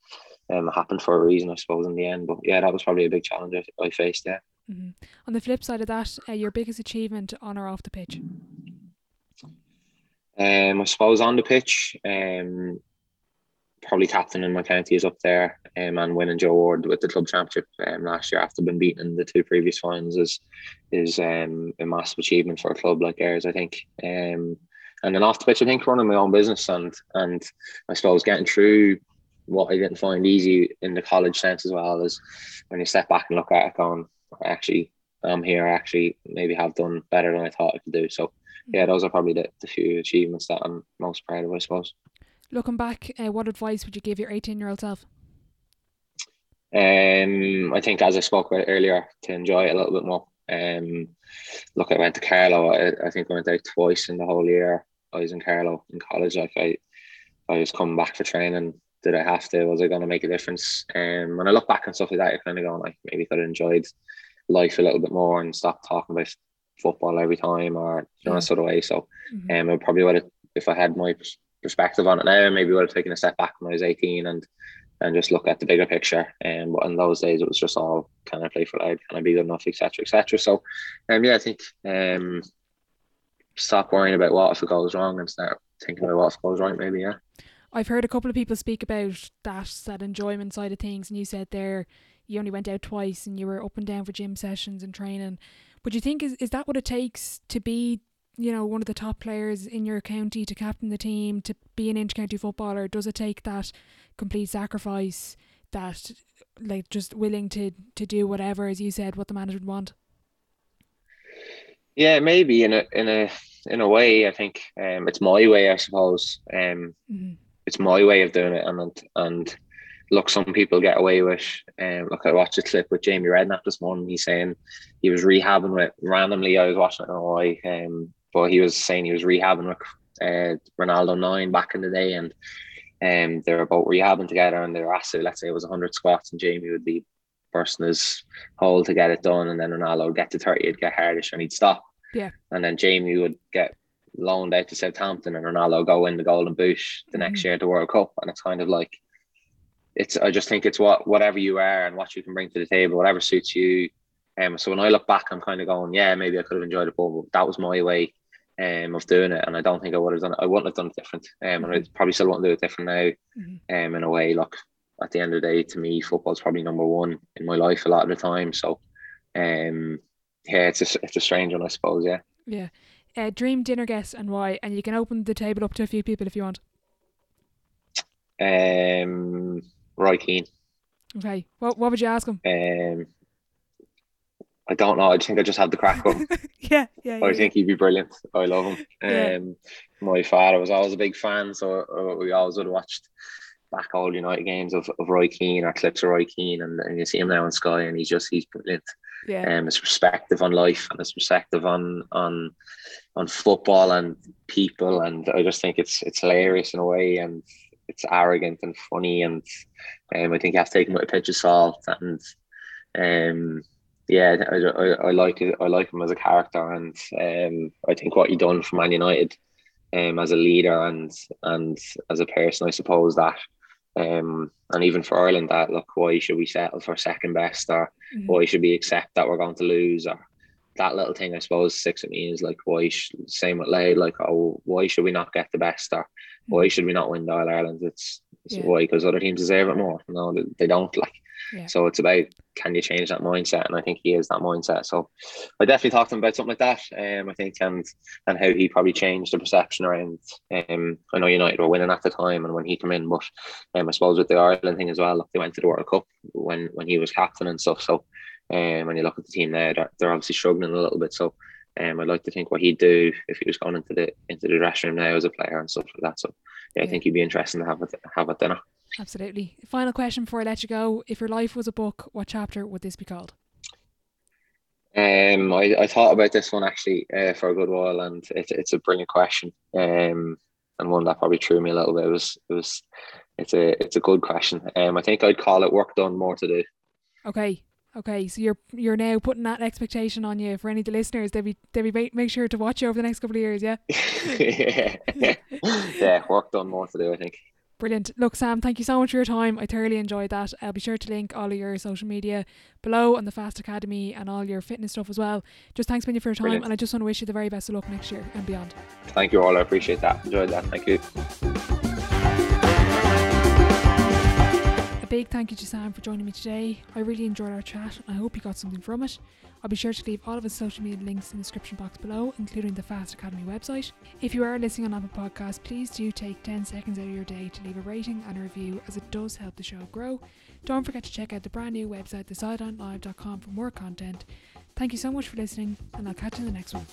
S2: um, it happened for a reason, I suppose, in the end. But yeah, that was probably a big challenge I, I faced. Yeah.
S1: Mm-hmm. On the flip side of that, uh, your biggest achievement on or off the pitch?
S2: Um, I suppose on the pitch, um, probably captain in my county is up there, um, and winning Joe Ward with the club championship um, last year after being beaten in the two previous finals is is um, a massive achievement for a club like ours, I think. Um, and then off the pitch, I think running my own business and and I suppose getting through what I didn't find easy in the college sense as well is when you step back and look at it, going, actually, I'm here. I actually maybe have done better than I thought I could do. So yeah, those are probably the, the few achievements that I'm most proud of, I suppose.
S1: Looking back, uh, what advice would you give your 18 year old self?
S2: Um, I think, as I spoke about earlier, to enjoy it a little bit more. Um, look, I went to Carlow. I, I think I went out twice in the whole year. I was in Carlow in college. Like I, I was coming back for training. Did I have to? Was I going to make a difference? Um, when I look back and stuff like that, you're kind of going like maybe could have enjoyed life a little bit more and stop talking about football every time or you know yeah. sort of way. So, mm-hmm. um, I probably would have if I had my perspective on it now, maybe would have taken a step back when I was 18 and and just look at the bigger picture. And um, in those days, it was just all can I play for Louth, can I be good enough, etc., etc. So, um, yeah, I think um, stop worrying about what if it goes wrong and start thinking about what if it goes right. Maybe, yeah.
S1: I've heard a couple of people speak about that that enjoyment side of things, and you said there you only went out twice and you were up and down for gym sessions and training. But you think is is that what it takes to be, you know, one of the top players in your county, to captain the team, to be an inter-county footballer? Does it take that complete sacrifice, that like just willing to to do whatever, as you said, what the management want?
S2: Yeah, maybe in a in a in a way, I think um, it's my way, I suppose. Um, mm-hmm it's my way of doing it, and and look, some people get away with. Um, look, I watched a clip with Jamie Redknapp this morning. He's saying he was rehabbing with randomly. I was watching it, why, um, but he was saying he was rehabbing with uh, Ronaldo nine back in the day, and um, they were both rehabbing together, and they were asked, let's say it was hundred squats, and Jamie would be bursting his hole to get it done, and then Ronaldo would get to thirty, he'd get hardish, and he'd stop.
S1: Yeah.
S2: And then Jamie would get loaned out to Southampton and Ronaldo go in the Golden Boot the next mm-hmm. year at the World Cup. And it's kind of like, it's, I just think it's what, whatever you are and what you can bring to the table, whatever suits you. Um, so when I look back, I'm kind of going, yeah, maybe I could have enjoyed it, but that was my way um, of doing it. And I don't think I would have done it. I wouldn't have done it different. Um, and I mm-hmm. probably still want to do it different now. Mm-hmm. Um, in a way, look, at the end of the day, to me, football is probably number one in my life a lot of the time. So, um, yeah, it's a, it's a strange one, I suppose. Yeah.
S1: Yeah uh, dream dinner guest and why, and you can open the table up to a few people if you want.
S2: Um, Roy Keane.
S1: Okay, what what would you ask him?
S2: Um, I don't know. I think I just had the crack
S1: on. yeah, yeah. I
S2: yeah, think yeah. he'd be brilliant. I love him. Yeah. Um, my father was always a big fan, so uh, we always would have watched back all United games of, of Roy Keane or clips of Roy Keane, and, and you see him now on Sky, and he's just he's brilliant.
S1: Yeah.
S2: Um, his perspective on life and his perspective on on on football and people, and I just think it's it's hilarious in a way, and it's arrogant and funny, and um, I think you have to take him with a pinch of salt, and um, yeah, I, I, I like it. I like him as a character, and um, I think what he done for Man United, um, as a leader and and as a person, I suppose that um, and even for Ireland, that look, why should we settle for second best, or mm-hmm. why should we accept that we're going to lose, or that little thing, I suppose, sticks with me is like, why? Sh- same with Louth, like, oh, why should we not get the best, or why mm-hmm. should we not win the All Ireland? It's, it's yeah. why because other teams deserve it more. No, they don't. Like, yeah. So it's about can you change that mindset, and I think he is that mindset. So I definitely talked to him about something like that. Um, I think and and how he probably changed the perception around. Um, I know United were winning at the time, and when he came in, but um, I suppose with the Ireland thing as well, they went to the World Cup when when he was captain and stuff. So um, when you look at the team there, they're, they're obviously struggling a little bit. So um, I'd like to think what he'd do if he was going into the into the dressing room now as a player and stuff like that. So yeah, yeah. I think he'd be interesting to have it have at dinner.
S1: Absolutely. Final question before I let you go: If your life was a book, what chapter would this be called?
S2: Um, I, I thought about this one actually uh, for a good while, and it's it's a brilliant question. Um, and one that probably threw me a little bit. It was it was it's a it's a good question. Um, I think I'd call it work done, more to do.
S1: Okay, Okay, so you're you're now putting that expectation on you for any of the listeners. They be they be make sure to watch you over the next couple of years. Yeah.
S2: yeah. yeah, work done more to do. I think.
S1: Brilliant. Look, Sam, thank you so much for your time. I thoroughly enjoyed that. I'll be sure to link all of your social media below on the Fast Academy and all your fitness stuff as well. Just thanks, Minnie, for your time. Brilliant. And I just want to wish you the very best of luck next year and beyond.
S2: Thank you all. I appreciate that. Enjoyed that. Thank you.
S1: Big thank you to Sam for joining me today. I really enjoyed our chat and I hope you got something from it. I'll be sure to leave all of his social media links in the description box below, including the Fast Academy website. If you are listening on Apple Podcasts, please do take 10 seconds out of your day to leave a rating and a review as it does help the show grow. Don't forget to check out the brand new website, thesidelinelive.com, for more content. Thank you so much for listening, and I'll catch you in the next one.